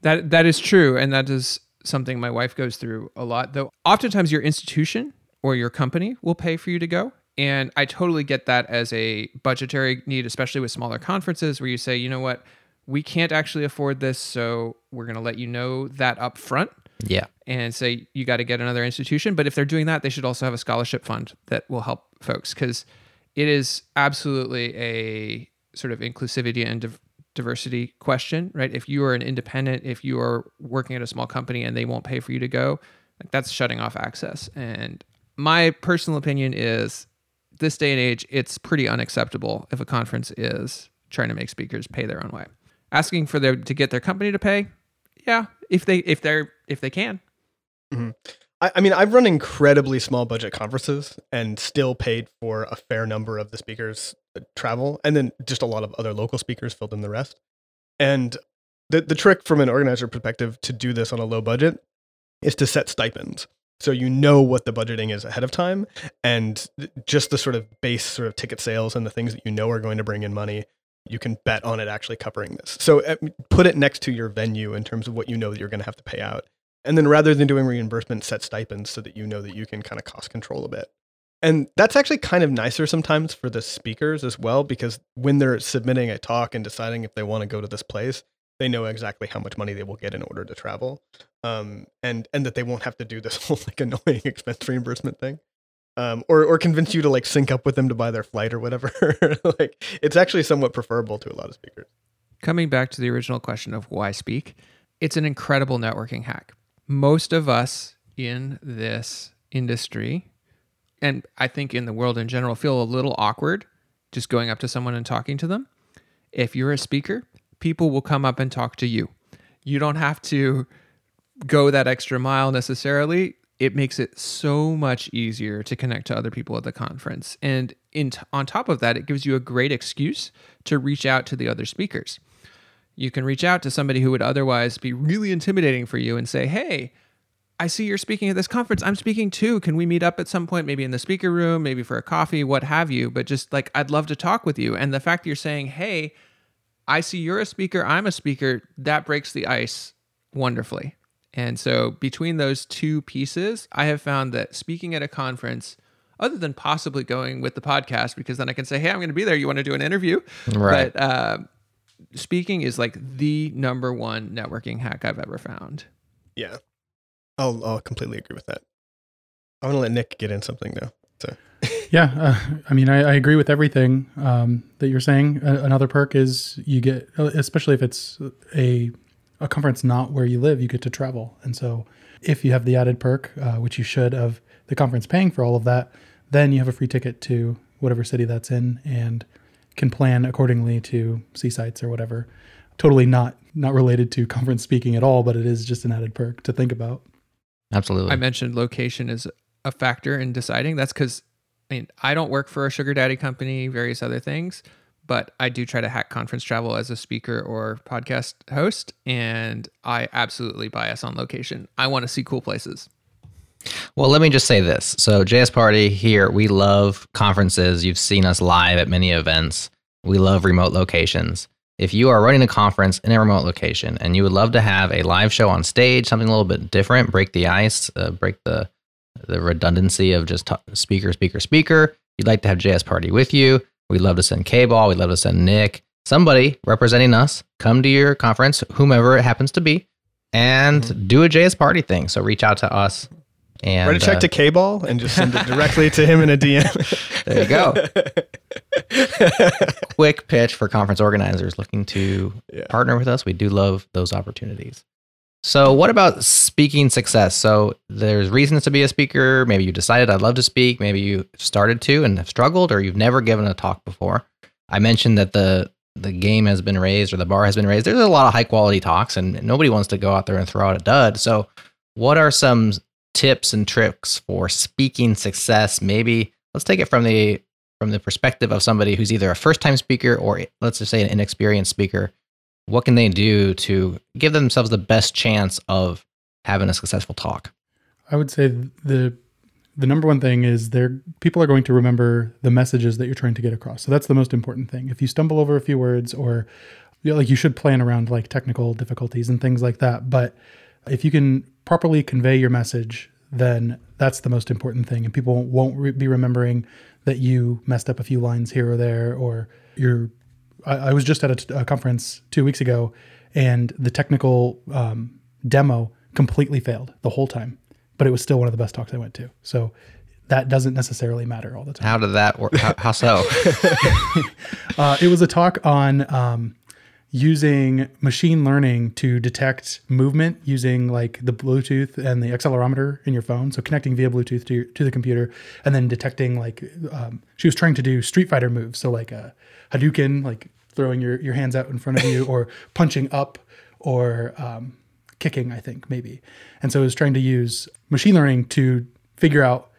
E: That that is true and that is something my wife goes through a lot though. Oftentimes your institution or your company will pay for you to go and i totally get that as a budgetary need especially with smaller conferences where you say you know what? We can't actually afford this, so we're going to let you know that up front.
C: Yeah.
E: And say you got to get another institution. But if they're doing that, they should also have a scholarship fund that will help folks because it is absolutely a sort of inclusivity and div- diversity question, right? If you are an independent, if you are working at a small company and they won't pay for you to go, like that's shutting off access. And my personal opinion is this day and age, it's pretty unacceptable if a conference is trying to make speakers pay their own way asking for them to get their company to pay yeah if they if they're if they can
D: mm-hmm. I, I mean, I've run incredibly small budget conferences and still paid for a fair number of the speakers' uh, travel, and then just a lot of other local speakers filled in the rest. And the the trick from an organizer perspective to do this on a low budget is to set stipends. So you know what the budgeting is ahead of time, and just the sort of base sort of ticket sales and the things that you know are going to bring in money, you can bet on it actually covering this. So uh, put it next to your venue in terms of what you know that you're going to have to pay out, and then rather than doing reimbursement, set stipends so that you know that you can kind of cost control a bit. And that's actually kind of nicer sometimes for the speakers as well, because when they're submitting a talk and deciding if they want to go to this place, they know exactly how much money they will get in order to travel, um, and and that they won't have to do this whole like annoying expense reimbursement thing, um, or or convince you to like sync up with them to buy their flight or whatever. like it's actually somewhat preferable to a lot of speakers.
E: Coming back to the original question of why speak, it's an incredible networking hack. Most of us in this industry, and I think in the world in general, feel a little awkward just going up to someone and talking to them. If you're a speaker, people will come up and talk to you. You don't have to go that extra mile necessarily. It makes it so much easier to connect to other people at the conference. And in on top of that, it gives you a great excuse to reach out to the other speakers. You can reach out to somebody who would otherwise be really intimidating for you and say, Hey, I see you're speaking at this conference. I'm speaking too. Can we meet up at some point, maybe in the speaker room, maybe for a coffee, what have you? But just like, I'd love to talk with you. And the fact that you're saying, Hey, I see you're a speaker, I'm a speaker, that breaks the ice wonderfully. And so between those two pieces, I have found that speaking at a conference, other than possibly going with the podcast, because then I can say, hey, I'm going to be there. You want to do an interview?
C: Right.
E: But uh, speaking is like the number one networking hack I've ever found.
D: Yeah, I'll I'll completely agree with that. I want to let Nick get in something though. So
F: Yeah, uh, I mean, I, I agree with everything um, that you're saying. A- another perk is you get, especially if it's a a conference not where you live, you get to travel. And so, if you have the added perk, uh, which you should, of the conference paying for all of that, then you have a free ticket to whatever city that's in and can plan accordingly to see sites or whatever. Totally not not related to conference speaking at all, but it is just an added perk to think about.
C: Absolutely.
E: I mentioned location is a factor in deciding. That's because I mean, I don't work for a sugar daddy company, various other things, but I do try to hack conference travel as a speaker or podcast host, and I absolutely bias on location. I want to see cool places.
C: Well, let me just say this. So, JS Party here, we love conferences. You've seen us live at many events. We love remote locations. If you are running a conference in a remote location and you would love to have a live show on stage, something a little bit different, break the ice, uh, break the the redundancy of just talk, speaker, speaker, speaker. You'd like to have JS Party with you. We'd love to send K-Ball. We'd love to send Nick, somebody representing us, come to your conference, whomever it happens to be, and
D: Mm-hmm.
C: do a JS Party thing. So reach out to us. And
D: Write a check
C: uh,
D: to K Ball and just send it directly to him in a DM.
C: There you go. quick pitch for conference organizers looking to
D: Yeah.
C: partner with us. We do love those opportunities. So, what about speaking success? So, there's reasons to be a speaker. Maybe you decided I'd love to speak. Maybe you started to and have struggled, or you've never given a talk before. I mentioned that the the game has been raised or the bar has been raised. There's a lot of high quality talks, and nobody wants to go out there and throw out a dud. So, what are some tips and tricks for speaking success? Maybe let's take it from the from the perspective of somebody who's either a first time speaker or let's just say an inexperienced speaker. What can they do to give themselves the best chance of having a successful talk?
F: I would say the the number one thing is there people are going to remember the messages that you're trying to get across. So that's the most important thing. If you stumble over a few words or you know, like you should plan around like technical difficulties and things like that, but if you can properly convey your message, then that's the most important thing and people won't re- be remembering that you messed up a few lines here or there or you're I, I was just at a, t- a conference two weeks ago, and the technical um, demo completely failed the whole time, but it was still one of the best talks I went to. So that doesn't necessarily matter all the time.
C: How did that work? How, how so?
F: Uh, it was a talk on um, using machine learning to detect movement using like the Bluetooth and the accelerometer in your phone. So connecting via Bluetooth to, your, to the computer and then detecting like um, she was trying to do Street Fighter moves. So like a Hadouken, like throwing your, your hands out in front of you or punching up or um, kicking, I think maybe, and so it was trying to use machine learning to figure out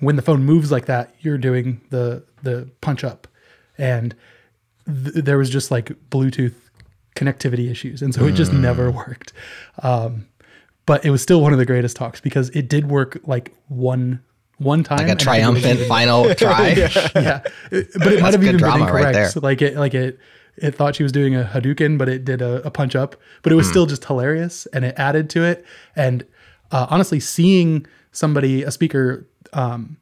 F: when the phone moves like that, you're doing the the punch up, and th- there was just like Bluetooth connectivity issues, and so it just never worked. Um, but it was still one of the greatest talks because it did work like one one time,
C: Like a
F: and I think it was
C: triumphant final try.
F: yeah, It- but it might have even been
C: drama right
F: incorrect.
C: there.
F: Like it, like it, it thought she was doing a Hadouken, but it did a, a punch up. But it was still just hilarious, and it added to it. And uh, honestly, seeing somebody, a speaker, um,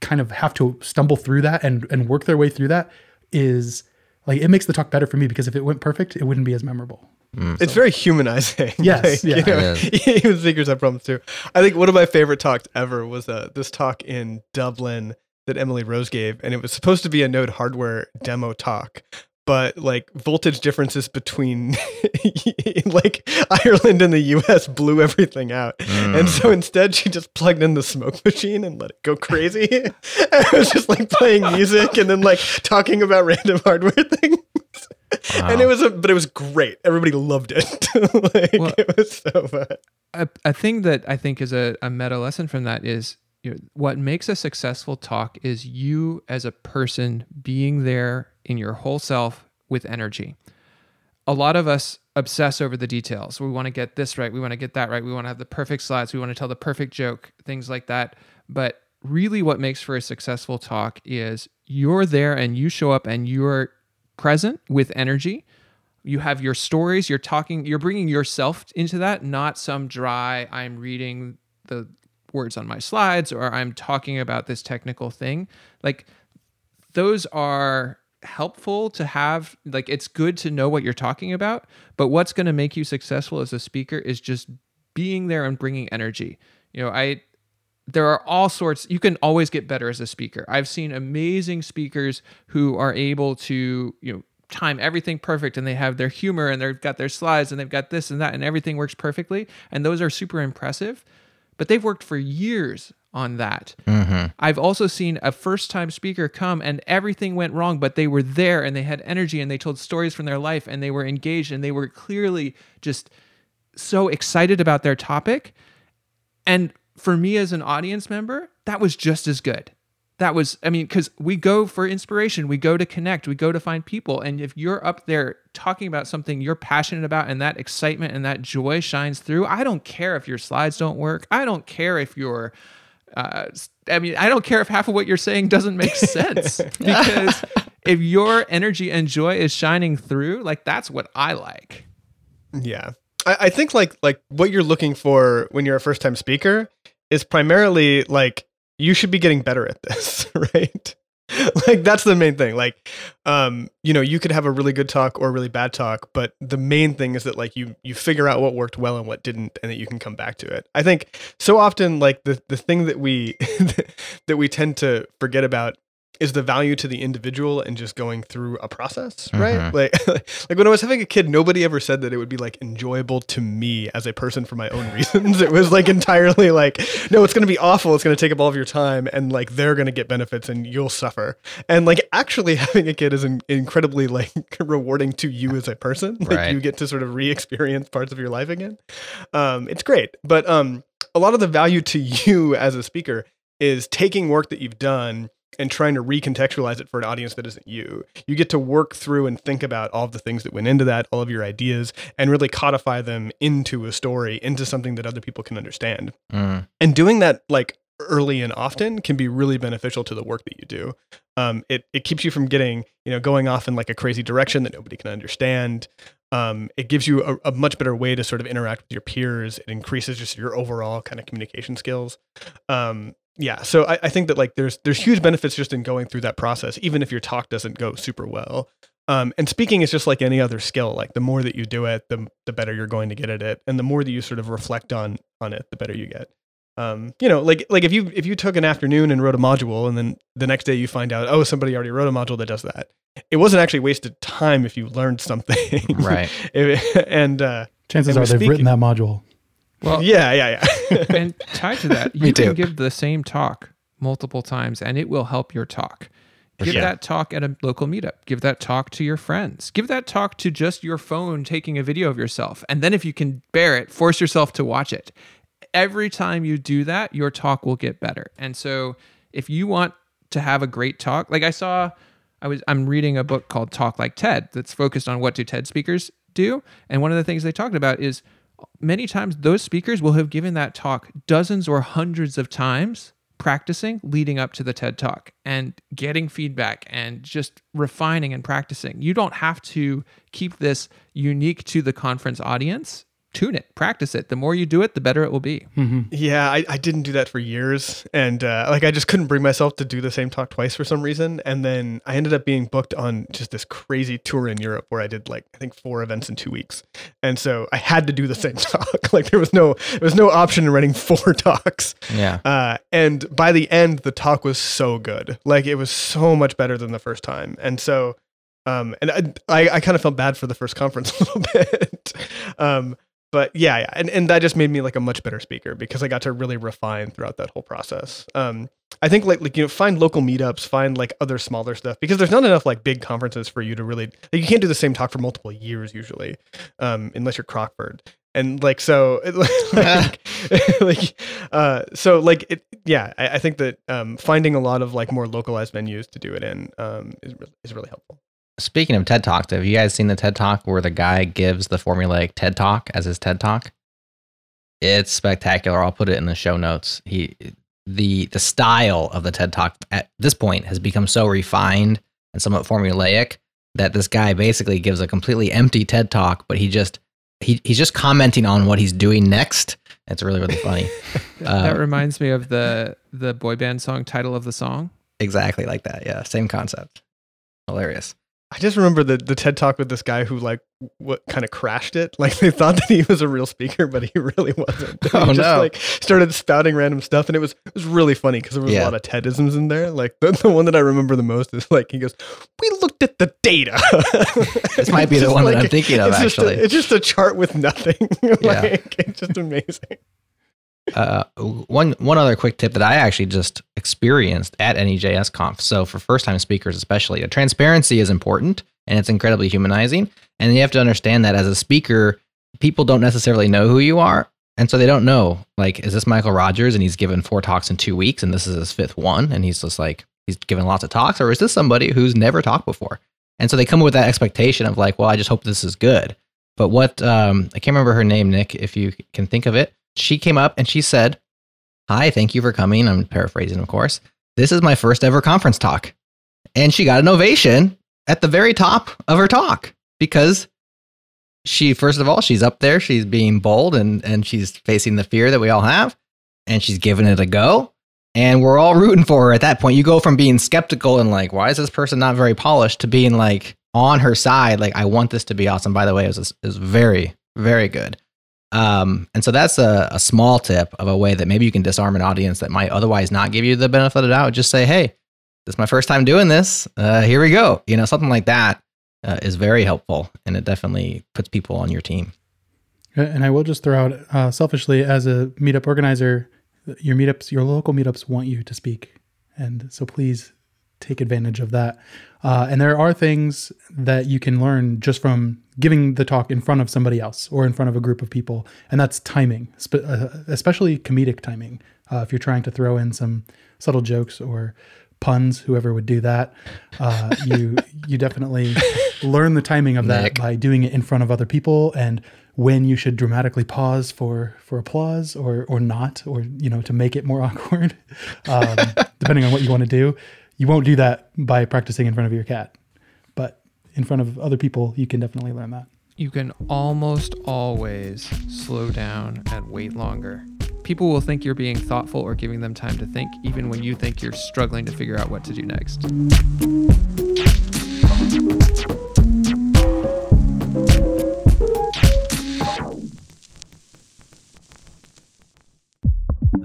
F: kind of have to stumble through that and and work their way through that is like it makes the talk better for me because if it went perfect, it wouldn't be as memorable.
D: It's very humanizing.
F: Yes,
D: Like,
F: yeah.
D: you know, even speakers have problems too. I think one of my favorite talks ever was uh, this talk in Dublin that Emily Rose gave, and it was supposed to be a Node hardware demo talk. But like voltage differences between like Ireland and the US blew everything out. And so instead she just plugged in the smoke machine and let it go crazy. and it was just like playing music and then like talking about random hardware things. And it was a, but it was great. Everybody loved it. like,
E: Well-
D: it was so fun.
E: a, a thing that I think is a, a meta lesson from that is you know, what makes a successful talk is you as a person being there in your whole self with energy. A lot of us obsess over the details. We want to get this right. We want to get that right. We want to have the perfect slides. We want to tell the perfect joke, things like that. But really, what makes for a successful talk is you're there and you show up and you're present with energy. You have your stories you're talking you're bringing yourself into that not some dry i'm reading the words on my slides or i'm talking about this technical thing. Like those are helpful to have like it's good to know what you're talking about but what's going to make you successful as a speaker is just being there and bringing energy. You know i there are all sorts you can always get better as a speaker. I've seen amazing speakers who are able to you know time everything perfect and they have their humor and they've got their slides and they've got this and that and everything works perfectly and those are super impressive but they've worked for years on that. Mm-hmm. I've also seen a first time speaker come and everything went wrong but they were there and they had energy and they told stories from their life and they were engaged and they were clearly just so excited about their topic. And for me as an audience member, that was just as good. That was, I mean, because we go for inspiration, we go to connect, we go to find people. And if you're up there talking about something you're passionate about and that excitement and that joy shines through, I don't care if your slides don't work. I don't care if your, uh, I mean, I don't care if half of what you're saying doesn't make sense because if your energy and joy is shining through, like that's what I like.
D: Yeah. I, I think like like what you're looking for when you're a first time speaker is primarily like you should be getting better at this, right? like that's the main thing. Like um, you know, you could have a really good talk or a really bad talk, but the main thing is that like you you figure out what worked well and what didn't and that you can come back to it. I think so often like the the thing that we that we tend to forget about is the value to the individual and just going through a process, right?
C: Mhm.
D: Like, like when I was having a kid, nobody ever said that it would be like enjoyable to me as a person for my own reasons. it was like entirely like, no, it's going to be awful. It's going to take up all of your time, and like they're going to get benefits and you'll suffer. And like actually having a kid is in- incredibly like rewarding to you as a person. Like
C: Right.
D: you get to sort of re-experience parts of your life again. Um, it's great, but um, a lot of the value to you as a speaker is taking work that you've done and trying to recontextualize it for an audience that isn't you. You get to work through and think about all of the things that went into that, all of your ideas, and really codify them into a story, into something that other people can understand.
C: Mm.
D: And doing that like early and often can be really beneficial to the work that you do. Um, it it keeps you from getting you know going off in like a crazy direction that nobody can understand. Um, it gives you a, a much better way to sort of interact with your peers. It increases just your overall kind of communication skills. Um, yeah, so I, I think that like there's there's huge benefits just in going through that process, even if your talk doesn't go super well. Um, and speaking is just like any other skill. Like the more that you do it, the the better you're going to get at it, and the more that you sort of reflect on on it, the better you get. Um, you know, like like if you if you took an afternoon and wrote a module, and then the next day you find out, oh, somebody already wrote a module that does that. It wasn't actually wasted time if you learned something,
C: Right.
D: If- and uh,
F: Chances
D: And
F: are they've written that module.
E: Well,
D: yeah, yeah, yeah.
E: and tied to that, you can give the same talk multiple times and it will help your talk. Give
C: sure.
E: that talk at a local meetup. Give that talk to your friends. Give that talk to just your phone taking a video of yourself. And then if you can bear it, force yourself to watch it. Every time you do that, your talk will get better. And so if you want to have a great talk, like I saw I was I'm reading a book called Talk Like TED that's focused on what do TED speakers do. And one of the things they talked about is many times those speakers will have given that talk dozens or hundreds of times practicing leading up to the TED talk and getting feedback and just refining and practicing. You don't have to keep this unique to the conference audience. Tune it, practice it. The more you do it, the better it will be.
D: Yeah, I, I didn't do that for years, and uh, like I just couldn't bring myself to do the same talk twice for some reason. And then I ended up being booked on just this crazy tour in Europe where I did like I think four events in two weeks, and so I had to do the same talk. like there was no there was no option in running four talks.
C: Yeah.
D: Uh, and by the end, the talk was so good. Like it was so much better than the first time. And so, um, and I, I, I kind of felt bad for the first conference a little bit. um, but yeah, yeah. And, and that just made me like a much better speaker because I got to really refine throughout that whole process. Um, I think like, like, you know, find local meetups, find like other smaller stuff because there's not enough like big conferences for you to really, like, you can't do the same talk for multiple years usually, um, unless you're Crockford and like so like, like uh so like it yeah I, I think that um finding a lot of like more localized venues to do it in um is, is really helpful
C: Speaking of TED Talks, have you guys seen the TED Talk where the guy gives the formulaic TED Talk as his TED Talk? It's spectacular. I'll put it in the show notes. He the the style of the TED Talk at this point has become so refined and somewhat formulaic that this guy basically gives a completely empty TED Talk, but he just he he's just commenting on what he's doing next. It's really really funny.
E: that
C: Uh,
E: reminds me of the the boy band song title of the song.
C: exactly like that. Yeah, same concept. Hilarious.
D: I just remember the the ted talk with this guy who like what kind of crashed it. Like they thought that he was a real speaker but he really wasn't. He
C: Oh,
D: just
C: no.
D: like started spouting random stuff and it was it was really funny because there was
C: Yeah.
D: a lot of tedisms in there. Like the, the one that i remember the most is like he goes we looked at the data.
C: This might be the one that I'm thinking of
D: it's just a-
C: actually.
D: it's just a chart with nothing. Like it's just amazing
C: uh, one one other quick tip that I actually just experienced at NEJS Conf. So for first time speakers, especially, transparency is important and it's incredibly humanizing. And you have to understand that as a speaker, people don't necessarily know who you are, and so they don't know like, is this Mikeal Rogers and he's given four talks in two weeks, and this is his fifth one, and he's just like he's given lots of talks, or is this somebody who's never talked before? And so they come with that expectation of like, well, I just hope this is good. But what um, I can't remember her name, Nick, if you can think of it. She came up and she said, Hi, thank you for coming. I'm paraphrasing, of course. This is my first ever conference talk. And she got an ovation at the very top of her talk because she, first of all, she's up there, she's being bold and, and she's facing the fear that we all have, and she's giving it a go. And we're all rooting for her at that point. You go from being skeptical and like, why is this person not very polished to being like on her side, like, I want this to be awesome. By the way, it was, it was very, very good. Um, and so that's a, a small tip of a way that maybe you can disarm an audience that might otherwise not give you the benefit of the doubt. Just say, hey, this is my first time doing this. Uh, here we go. You know, something like that uh, is very helpful and it definitely puts people on your team.
F: And I will just throw out uh, selfishly as a meetup organizer, your meetups, your local meetups want you to speak, and so please take advantage of that. Uh, and there are things that you can learn just from giving the talk in front of somebody else or in front of a group of people, and that's timing, spe- uh, especially comedic timing. Uh, if you're trying to throw in some subtle jokes or puns, whoever would do that, uh, you you definitely learn the timing of that
C: Nick.
F: by doing it in front of other people and when you should dramatically pause for for applause or or not or you know to make it more awkward um, depending on what you want to do you won't do that by practicing in front of your cat but in front of other people you can definitely learn that
E: You can almost always slow down and wait longer. People will think you're being thoughtful or giving them time to think, even when you think you're struggling to figure out what to do next.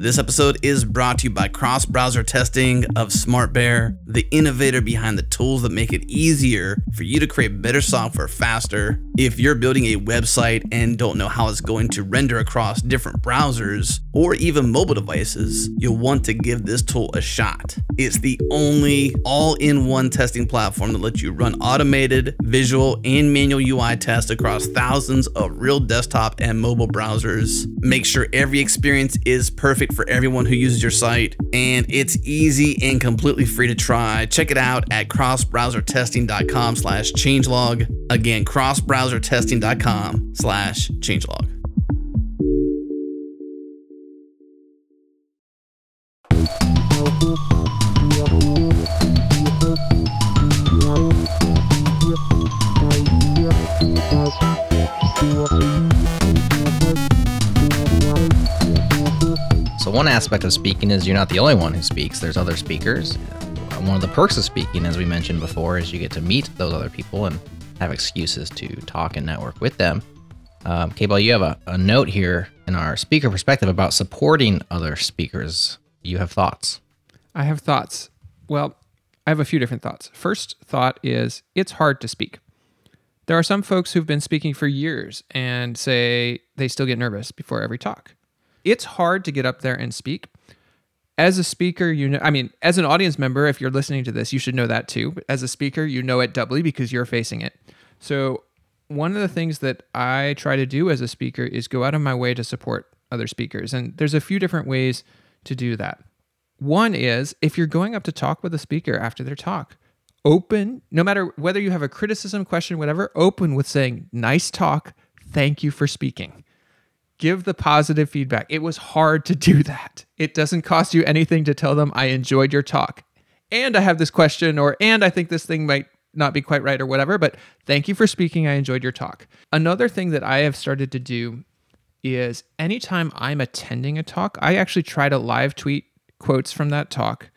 A: This episode is brought to you by cross browser testing of SmartBear, the innovator behind the tools that make it easier for you to create better software faster. If you're building a website and don't know how it's going to render across different browsers or even mobile devices, you'll want to give this tool a shot. It's the only all in one testing platform that lets you run automated, visual, and manual UI tests across thousands of real desktop and mobile browsers. Make sure every experience is perfect for everyone who uses your site, and it's easy and completely free to try. Check it out at crossbrowsertesting.com slash changelog. Again, crossbrowsertesting.com slash changelog.
C: So one aspect of speaking is you're not the only one who speaks. There's other speakers. One of the perks of speaking, as we mentioned before, is you get to meet those other people and have excuses to talk and network with them. Um, K-Ball, you have a, a note here in our speaker perspective about supporting other speakers. You have thoughts.
E: I have thoughts. Well, I have a few different thoughts. First thought is it's hard to speak. There are some folks who've been speaking for years and say they still get nervous before every talk. It's hard to get up there and speak. As a speaker, you know, I mean, as an audience member, if you're listening to this, you should know that too. As a speaker, you know it doubly because you're facing it. So, one of the things that I try to do as a speaker is go out of my way to support other speakers. And there's a few different ways to do that. One is if you're going up to talk with a speaker after their talk, open, no matter whether you have a criticism, question, whatever, open with saying, nice talk. Thank you for speaking. Give the positive feedback. It was hard to do that. It doesn't cost you anything to tell them, I enjoyed your talk. And I have this question, or, and I think this thing might not be quite right, or whatever, but thank you for speaking. I enjoyed your talk. Another thing that I have started to do is anytime I'm attending a talk, I actually try to live tweet quotes from that talk,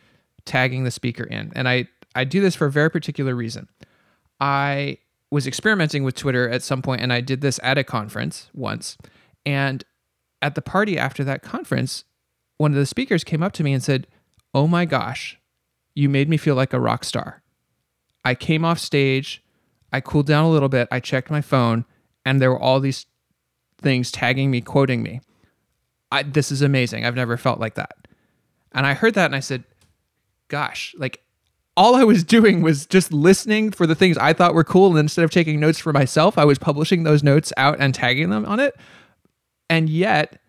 E: tagging the speaker in. And I, I do this for a very particular reason. I was experimenting with Twitter at some point, and I did this at a conference once. And at the party after that conference, one of the speakers came up to me and said, Oh my gosh, you made me feel like a rock star. I came off stage, I cooled down a little bit, I checked my phone, and there were all these things tagging me, quoting me. I, this is amazing. I've never felt like that. And I heard that and I said, Gosh, like all I was doing was just listening for the things I thought were cool. And instead of taking notes for myself, I was publishing those notes out and tagging them on it. And yet,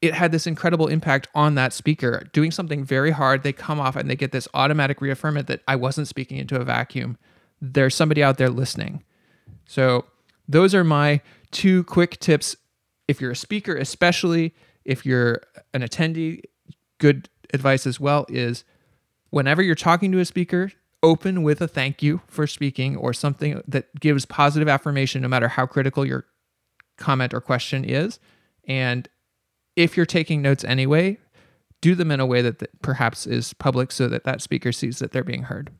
E: it had this incredible impact on that speaker. Doing something very hard, they come off and they get this automatic reaffirmation that I wasn't speaking into a vacuum. There's somebody out there listening. So, those are my two quick tips. If you're a speaker, especially if you're an attendee, good advice as well is whenever you're talking to a speaker, open with a thank you for speaking or something that gives positive affirmation, no matter how critical your comment or question is. And if you're taking notes anyway, do them in a way that, perhaps is public so that that speaker sees that they're being heard.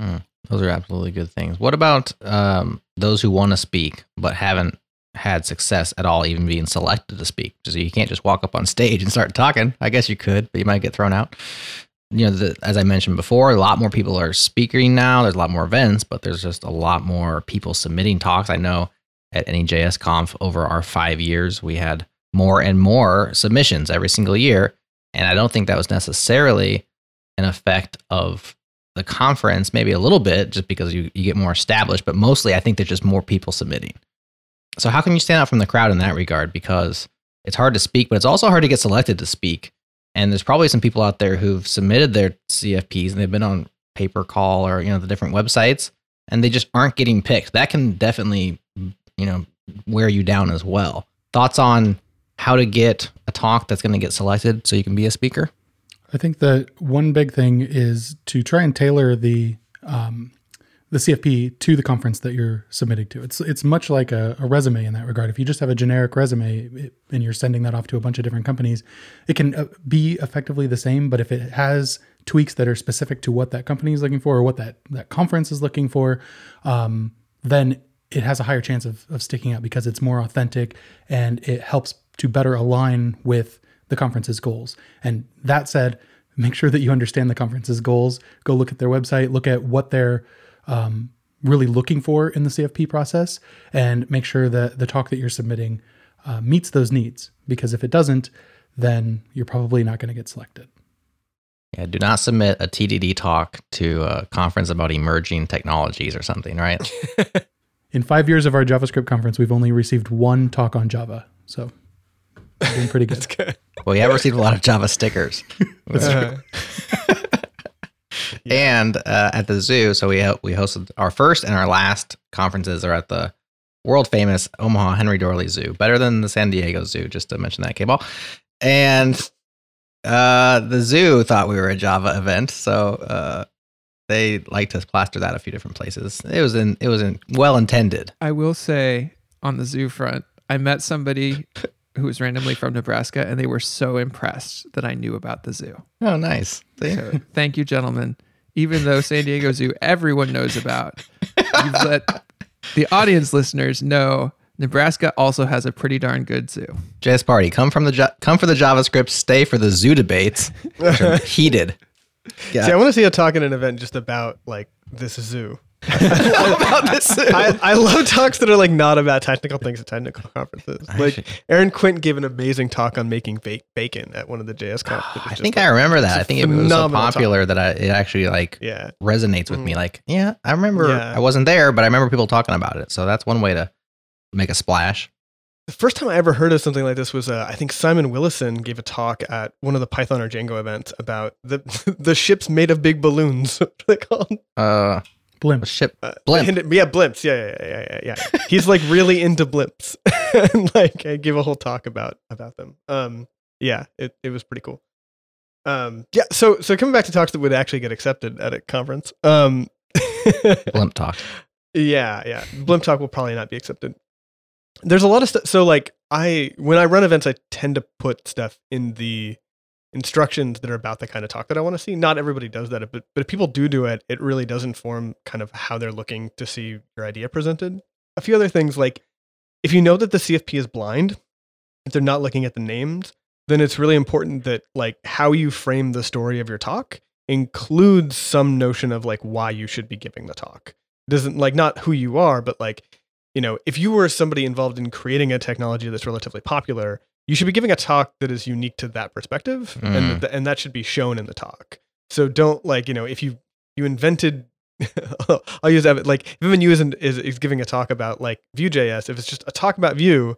C: Mm, those are absolutely good things. What about um, those who want to speak but haven't had success at all, even being selected to speak? So you can't just walk up on stage and start talking. I guess you could, but you might get thrown out. You know, the, as I mentioned before, a lot more people are speaking now. There's a lot more events, but there's just a lot more people submitting talks. I know at NEJS Conf over our five years, we had more and more submissions every single year. And I don't think that was necessarily an effect of the conference, maybe a little bit just because you, you get more established, but mostly I think there's just more people submitting. So, how can you stand out from the crowd in that regard? Because it's hard to speak, but it's also hard to get selected to speak. And there's probably some people out there who've submitted their CFPs and they've been on PaperCall or, you know, the different websites and they just aren't getting picked. That can definitely, you know, wear you down as well. Thoughts on how to get a talk that's going to get selected so you can be a speaker?
F: I think that one big thing is to try and tailor the um, the CFP to the conference that you're submitting to. It's it's much like a, a, resume in that regard. If you just have a generic resume and you're sending that off to a bunch of different companies, it can uh, be effectively the same. But if it has tweaks that are specific to what that company is looking for or what that that conference is looking for, um, then it has a higher chance of, of sticking out because it's more authentic and it helps to better align with the conference's goals. And that said, make sure that you understand the conference's goals. Go look at their website, look at what they're um, really looking for in the CFP process, and make sure that the talk that you're submitting uh, meets those needs. Because if it doesn't, then you're probably not going to get selected.
C: Yeah, do not submit a TDD talk to a conference about emerging technologies or something, right?
F: In five years of our JavaScript conference, we've only received one talk on Java. So doing pretty good.
D: That's good.
C: well, we have received a lot of Java stickers.
D: Uh,
C: And uh, at the zoo, so we we hosted our first and our last conferences are at the world famous Omaha Henry Doorly Zoo, better than the San Diego Zoo, just to mention that K-ball. And uh, the zoo thought we were a Java event, so uh, they like to plaster that a few different places. It was in it was in well intended.
E: I will say on the zoo front, I met somebody who was randomly from Nebraska, and they were so impressed that I knew about the zoo.
C: Oh, nice.
E: So thank you, gentlemen. Even though San Diego Zoo everyone knows about, you've let the audience listeners know Nebraska also has a pretty darn good zoo.
C: JS Party, come from the ja- come for the JavaScript, stay for the zoo debates. which are heated.
D: See, I want to see a talk at an event just about like this zoo. I, I love talks that are like not about technical things at technical conferences. Like Aaron Quint gave an amazing talk on making ba- bacon at one of the JS conferences.
C: I think I remember that. I think it was so
D: phenomenal talk.
C: popular that I, it actually like
D: Yeah,
C: resonates with me. Like, yeah, I remember.
D: Yeah.
C: I wasn't there, but I remember people talking about it. So that's one way to make a splash.
D: the first time I ever heard of something like this was uh, I think Simon Willison gave a talk at one of the Python or Django events about the the ships made of big balloons. what are they called?
C: Uh,
F: Blimp.
C: ship
D: Uh,
C: Blimp.
D: and- yeah, blimps. Yeah, yeah, yeah, yeah, yeah. He's like really into blimps, and like I give a whole talk about about them. Um, yeah, it it was pretty cool. Um, yeah. So so coming back to talks that would actually get accepted at a conference. Um,
C: blimp talk.
D: yeah, yeah. Blimp talk will probably not be accepted. There's a lot of stuff. So like I when I run events, I tend to put stuff in the instructions that are about the kind of talk that I want to see. Not everybody does that, but but if people do do it, it really does inform kind of how they're looking to see your idea presented. A few other things like if you know that the CFP is blind, if they're not looking at the names, then it's really important that like how you frame the story of your talk includes some notion of like why you should be giving the talk. It doesn't like not who you are, but like you know, if you were somebody involved in creating a technology that's relatively popular, you should be giving a talk that is unique to that perspective, and mm. th- and that should be shown in the talk. So don't like you know if you you invented. I'll use that like if Evan You isn't is, is giving a talk about like Vue.js, if it's just a talk about Vue,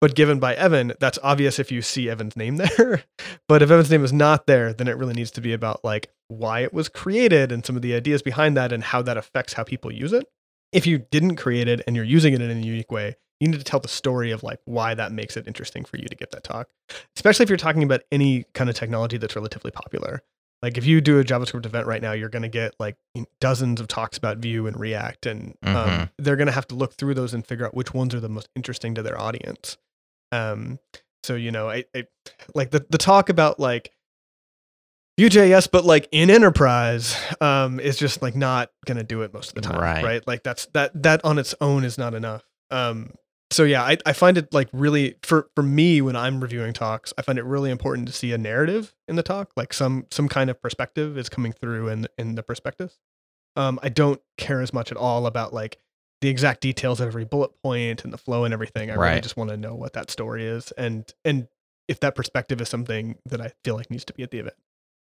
D: but given by Evan, that's obvious if you see Evan's name there. but if Evan's name is not there, then it really needs to be about like why it was created and some of the ideas behind that and how that affects how people use it. If you didn't create it and you're using it in a unique way, you need to tell the story of like why that makes it interesting for you to give that talk. Especially if you're talking about any kind of technology that's relatively popular. Like if you do a JavaScript event right now, you're going to get like dozens of talks about Vue and React, and um,
C: Mhm.
D: they're going to have to look through those and figure out which ones are the most interesting to their audience. Um, so you know, I, I like the the talk about like Vue.js, but like in enterprise, um, is just like not gonna do it most of the time,
C: Right.
D: right? Like that's that that on its own is not enough. Um, so yeah, I, I find it like really for for me when I'm reviewing talks, I find it really important to see a narrative in the talk, like some some kind of perspective is coming through in in the perspectives. Um, I don't care as much at all about like the exact details of every bullet point and the flow and everything. I really just want to know what that story is and and if that perspective is something that I feel like needs to be at the event.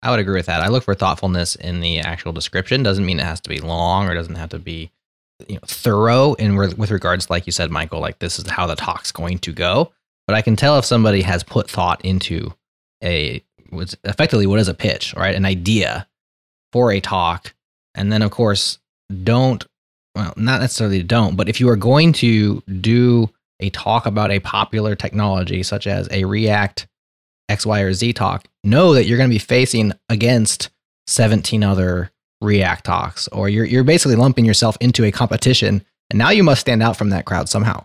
C: I would agree with that. I look for thoughtfulness in the actual description. Doesn't mean it has to be long or doesn't have to be you know thorough in re- with regards like you said Mikeal like this is how the talk's going to go. But I can tell if somebody has put thought into a what's effectively what is a pitch, right? An idea for a talk. And then of course don't well, not necessarily don't, but if you are going to do a talk about a popular technology such as a React X, Y, or Z talk, know that you're going to be facing against 17 other React talks, or you're, you're basically lumping yourself into a competition. And now you must stand out from that crowd somehow.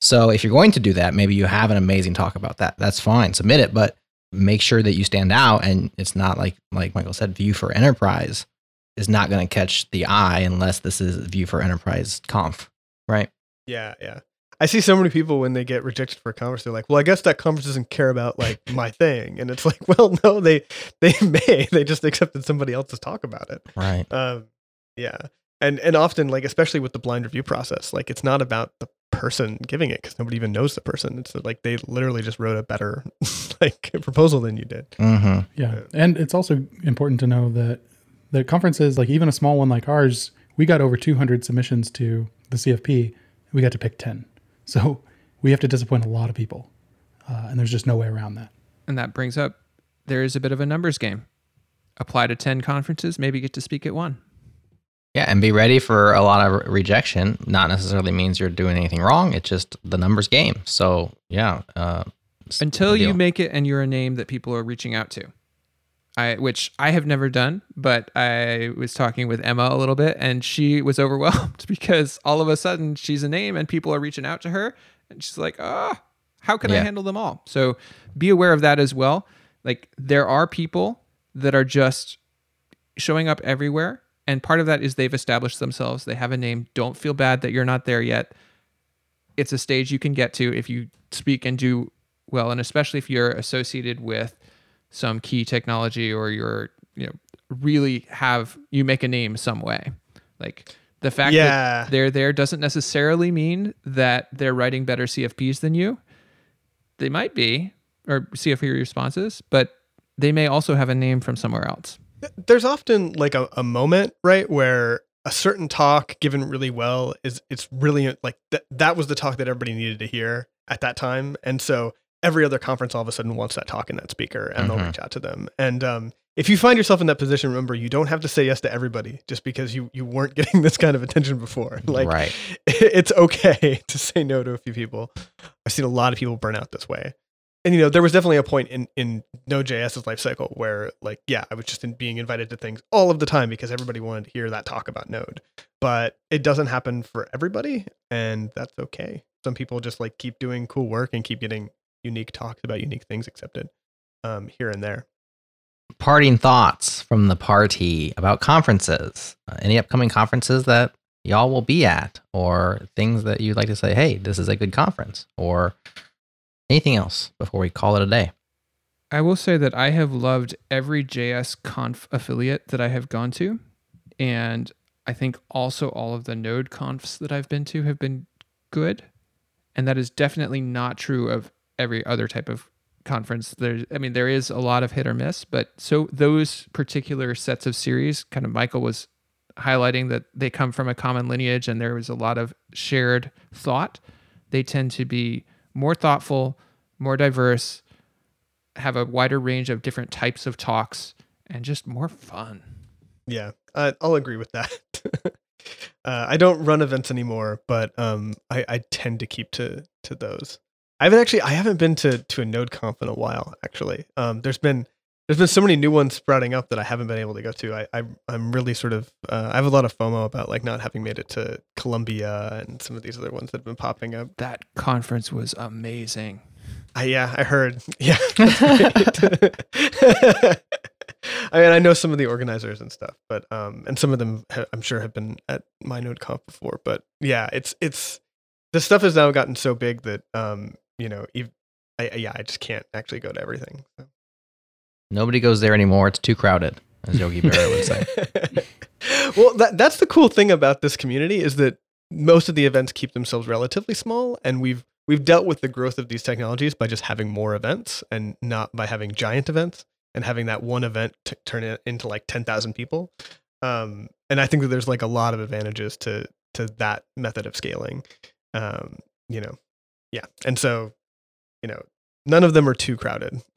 C: So if you're going to do that, maybe you have an amazing talk about that. That's fine. Submit it, but make sure that you stand out. And it's not like, like Mikeal said, Vue for Enterprise is not going to catch the eye unless this is Vue for Enterprise conf, right?
D: Yeah, yeah. I see so many people when they get rejected for a conference, they're like, "Well, I guess that conference doesn't care about like my thing," and it's like, "Well, no, they they may. They just accepted somebody else's talk about it."
C: Right.
D: Um, yeah, and and often like especially with the blind review process, like it's not about the person giving it because nobody even knows the person. It's like they literally just wrote a better like proposal than you did.
C: Mm-hmm.
F: Yeah. And it's also important to know that the conferences, like even a small one like ours, we got over 200 submissions to the CFP. We got to pick 10. So we have to disappoint a lot of people. Uh, and there's just no way around that.
E: And that brings up there is a bit of a numbers game. Apply to 10 conferences, maybe get to speak at one.
C: Yeah, and be ready for a lot of rejection. Not necessarily means you're doing anything wrong. It's just the numbers game. So yeah, uh,
E: Until you make it and you're a name that people are reaching out to. I, which I have never done, but I was talking with Emma a little bit and she was overwhelmed because all of a sudden she's a name and people are reaching out to her and she's like, ah, how can I handle them all? So be aware of that as well. Like there are people that are just showing up everywhere. And part of that is they've established themselves. They have a name. Don't feel bad that you're not there yet. It's a stage you can get to if you speak and do well, and especially if you're associated with some key technology or you're, you know, really have you make a name some way. Like the fact
D: Yeah.
E: that they're there doesn't necessarily mean that they're writing better CFPs than you. They might be, or CFP responses, but they may also have a name from somewhere else.
D: there's often like a, a moment right where a certain talk given really well is it's really like that that was the talk that everybody needed to hear at that time and so every other conference all of a sudden wants that talk and that speaker and they'll
C: Mhm.
D: reach out to them and um, if you find yourself in that position remember you don't have to say yes to everybody just because you you weren't getting this kind of attention before like
C: right.
D: it's okay to say no to a few people. I've seen a lot of people burn out this way. And you know, there was definitely a point in in Node.js's life cycle where like, yeah, I was just in being invited to things all of the time because everybody wanted to hear that talk about Node. But it doesn't happen for everybody, and that's okay. Some people just like keep doing cool work and keep getting unique talks about unique things accepted um, here and there.
C: Parting thoughts from the party about conferences. Uh, any upcoming conferences that y'all will be at, or things that you'd like to say, hey, this is a good conference, or anything else before we call it a day.
E: I will say that I have loved every JS Conf affiliate that I have gone to. And I think also all of the Node Confs that I've been to have been good. And that is definitely not true of every other type of conference. There's, I mean, there is a lot of hit or miss, but so those particular sets of series, kind of Mikeal was highlighting that they come from a common lineage and there was a lot of shared thought. They tend to be more thoughtful, more diverse, have a wider range of different types of talks, and just more fun.
D: Yeah, I'll agree with that. uh, I don't run events anymore, but um, I, I tend to keep to to those. I haven't actually I haven't been to to a Node Conf in a while. Actually, um, there's been there's been so many new ones sprouting up that I haven't been able to go to. I, I I'm really sort of uh, I have a lot of FOMO about like not having made it to Colombia and some of these other ones that have been popping up.
E: That conference was amazing.
D: I, yeah, I heard. Yeah. I mean, I know some of the organizers and stuff, but um, and some of them ha- I'm sure have been at my Node Conf before. But yeah, it's it's the stuff has now gotten so big that um, you know, I, yeah, I just can't actually go to everything. so.
C: Nobody goes there anymore. It's too crowded, as Yogi Berra would say.
D: well, that that's the cool thing about this community is that most of the events keep themselves relatively small, and we've we've dealt with the growth of these technologies by just having more events and not by having giant events and having that one event t- turn it into like ten thousand people. Um, and I think that there's like a lot of advantages to to that method of scaling. Um, you know, yeah, and so you know, none of them are too crowded.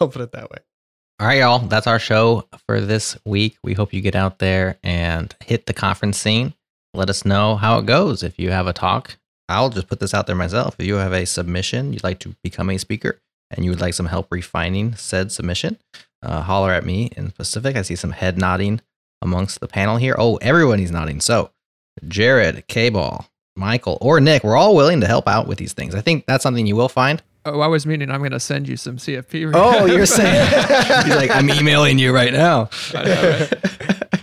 D: I'll put it that way.
C: All right, y'all. That's our show for this week. We hope you get out there and hit the conference scene. Let us know how it goes. If you have a talk, I'll just put this out there myself. If you have a submission, you'd like to become a speaker, and you would like some help refining said submission, uh, holler at me in Pacific. I see some head nodding amongst the panel here. Oh, everybody's nodding. So, Jared, K-Ball, Mikeal, or Nick, we're all willing to help out with these things. I think that's something you will find.
E: Oh, I was meaning I'm going to send you some CFP.
C: Oh, you're saying he's like, I'm emailing you right now.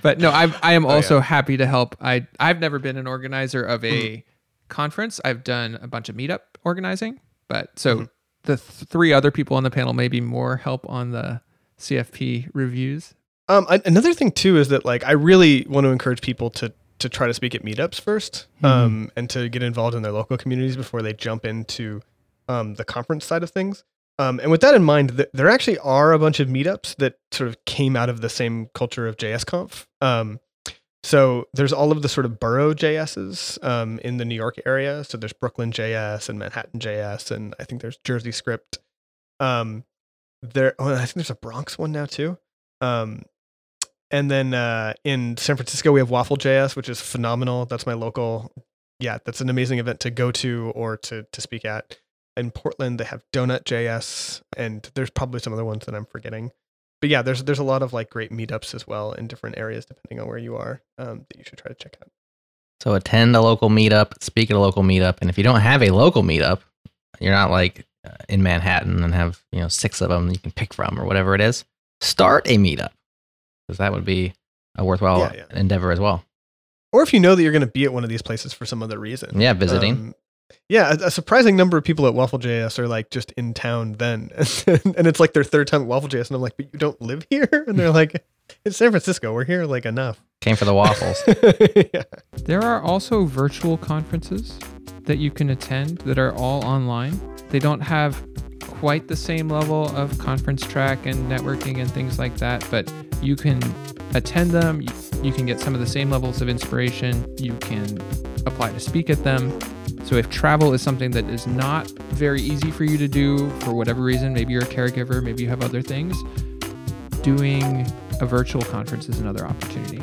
E: but no, I'm, I am
D: Oh,
E: also happy to help. I I've never been an organizer of a conference. I've done a bunch of meetup organizing, but so the th- three other people on the panel may be more help on the CFP reviews.
D: Um, another thing too is that like I really want to encourage people to to try to speak at meetups 1st um, and to get involved in their local communities before they jump into um, the conference side of things. Um, and with that in mind, th- there actually are a bunch of meetups that sort of came out of the same culture of JSConf. Um, so there's all of the sort of borough JSs um, in the New York area. So there's Brooklyn JS and Manhattan JS, and I think there's Jersey Script. Um, there, oh, I think there's a Bronx one now too. Um, and then uh, in San Francisco, we have Waffle JS, which is phenomenal. That's my local. Yeah, that's an amazing event to go to or to to speak at. In Portland, they have Donut JS, and there's probably some other ones that I'm forgetting. But yeah, there's there's a lot of like great meetups as well in different areas depending on where you are um, that you should try to check out.
C: So attend a local meetup, speak at a local meetup, and if you don't have a local meetup, you're not like uh, in Manhattan and have you know six of them you can pick from or whatever it is. Start a meetup because that would be a worthwhile
D: Yeah, yeah.
C: endeavor as well.
D: Or if you know that you're going to be at one of these places for some other reason.
C: Yeah, visiting.
D: Um, yeah, a, a surprising number of people at Waffle JS are like just in town then, and it's like their third time at Waffle JS, and I'm like, but you don't live here, and they're like, it's San Francisco, we're here like enough.
C: Came for the waffles.
D: yeah.
E: There are also virtual conferences that you can attend that are all online. They don't have quite the same level of conference track and networking and things like that, but you can attend them. You, can get some of the same levels of inspiration. You can apply to speak at them. So if travel is something that is not very easy for you to do for whatever reason, maybe you're a caregiver, maybe you have other things, doing a virtual conference is another opportunity.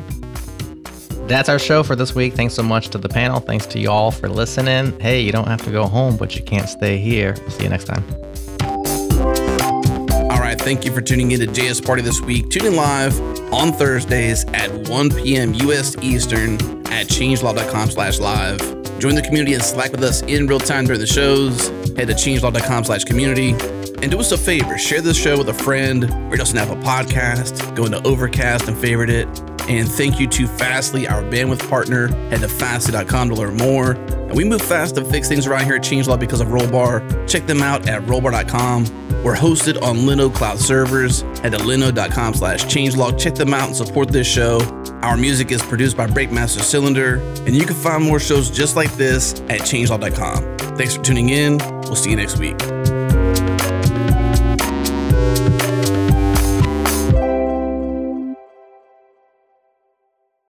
C: That's our show for this week. Thanks so much to the panel. Thanks to you all for listening. Hey, you don't have to go home, but you can't stay here. See you next time.
A: Thank you for tuning in to JS Party this week. Tune in live on Thursdays at 1 p.m. U.S. Eastern at changelog.com slash live. Join the community and Slack with us in real time during the shows. Head to changelog.com slash community. And do us a favor, share this show with a friend or just an Apple podcast. Go into Overcast and favorite it. And thank you to Fastly, our bandwidth partner. Head to fastly.com to learn more. And we move fast to fix things around here at Changelog because of Rollbar. Check them out at rollbar.com. We're hosted on Linode Cloud servers. Head to linode.com slash changelog. Check them out and support this show. Our music is produced by Breakmaster Cylinder, and you can find more shows just like this at changelog.com. Thanks for tuning in. We'll see you next week.